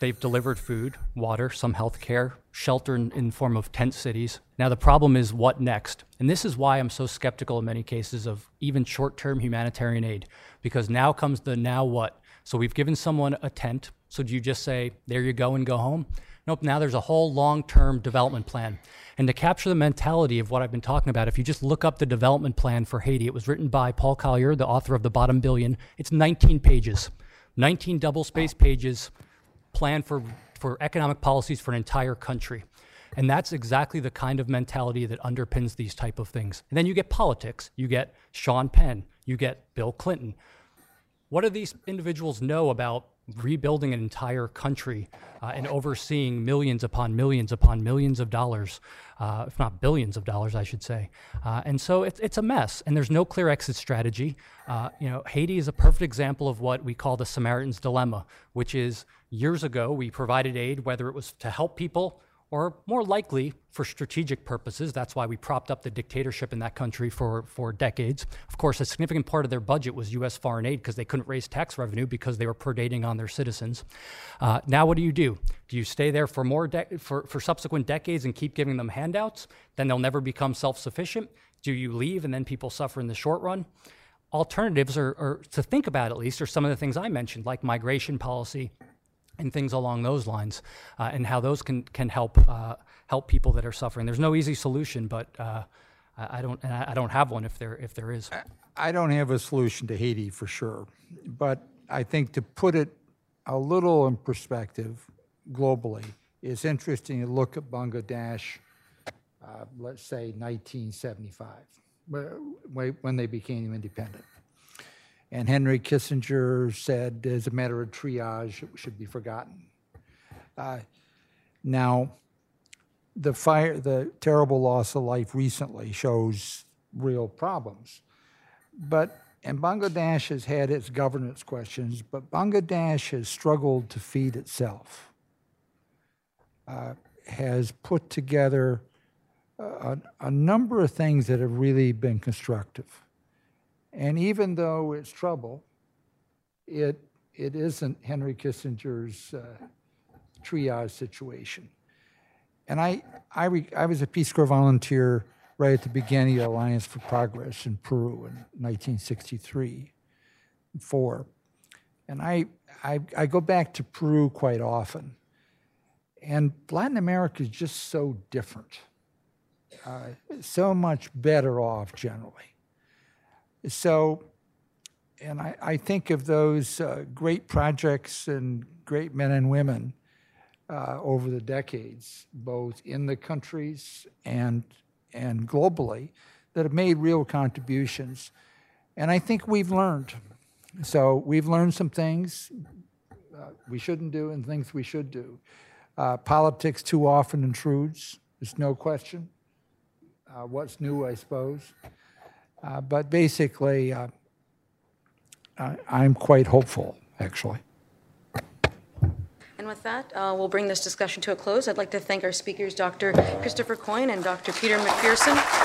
They've delivered food, water, some health care, shelter in, in form of tent cities. Now the problem is what next? And this is why I'm so skeptical in many cases of even short-term humanitarian aid, because now comes the now what? So we've given someone a tent. So do you just say, there you go and go home? Nope, now there's a whole long-term development plan. And to capture the mentality of what I've been talking about, if you just look up the development plan for Haiti, it was written by Paul Collier, the author of The Bottom Billion. It's 19 pages, 19 double-spaced pages, plan for, for economic policies for an entire country. And that's exactly the kind of mentality that underpins these type of things. And then you get politics. You get Sean Penn. You get Bill Clinton. What do these individuals know about rebuilding an entire country uh, and overseeing millions upon millions upon millions of dollars, uh, if not billions of dollars, I should say. Uh, and so it's, it's a mess, and there's no clear exit strategy. Uh, you know, Haiti is a perfect example of what we call the Samaritan's dilemma, which is years ago we provided aid, whether it was to help people or more likely for strategic purposes. That's why we propped up the dictatorship in that country for, for decades. Of course, a significant part of their budget was U.S. foreign aid because they couldn't raise tax revenue because they were predating on their citizens. Uh, now, what do you do? Do you stay there for more de- for, for subsequent decades and keep giving them handouts? Then they'll never become self-sufficient. Do you leave and then people suffer in the short run? Alternatives, are to think about at least, are some of the things I mentioned, like migration policy, and things along those lines, uh, and how those can can help uh, help people that are suffering. There's no easy solution, but uh, I don't and I I don't have one if there if there is. I don't have a solution to Haiti for sure, but I think to put it a little in perspective globally, it's interesting to look at Bangladesh, uh, let's say 1975, when they became independent. And Henry Kissinger said, as a matter of triage, it should be forgotten. Uh, now, the fire, the terrible loss of life recently shows real problems. But and Bangladesh has had its governance questions, but Bangladesh has struggled to feed itself. Uh, has put together a, a number of things that have really been constructive. And even though it's trouble, it, it isn't Henry Kissinger's uh, triage situation. And I, I, re, I was a Peace Corps volunteer right at the beginning of Alliance for Progress in Peru in 1963, four. And I, I, I go back to Peru quite often. And Latin America is just so different, uh, so much better off generally. So, and I, I think of those uh, great projects and great men and women uh, over the decades, both in the countries and, and globally, that have made real contributions. And I think we've learned. So we've learned some things uh, we shouldn't do and things we should do. Uh, politics too often intrudes, there's no question. Uh, what's new, I suppose. Uh, but basically, uh, I, I'm quite hopeful, actually. And with that, uh, we'll bring this discussion to a close. I'd like to thank our speakers, Dr. Christopher Coyne and Dr. Peter McPherson.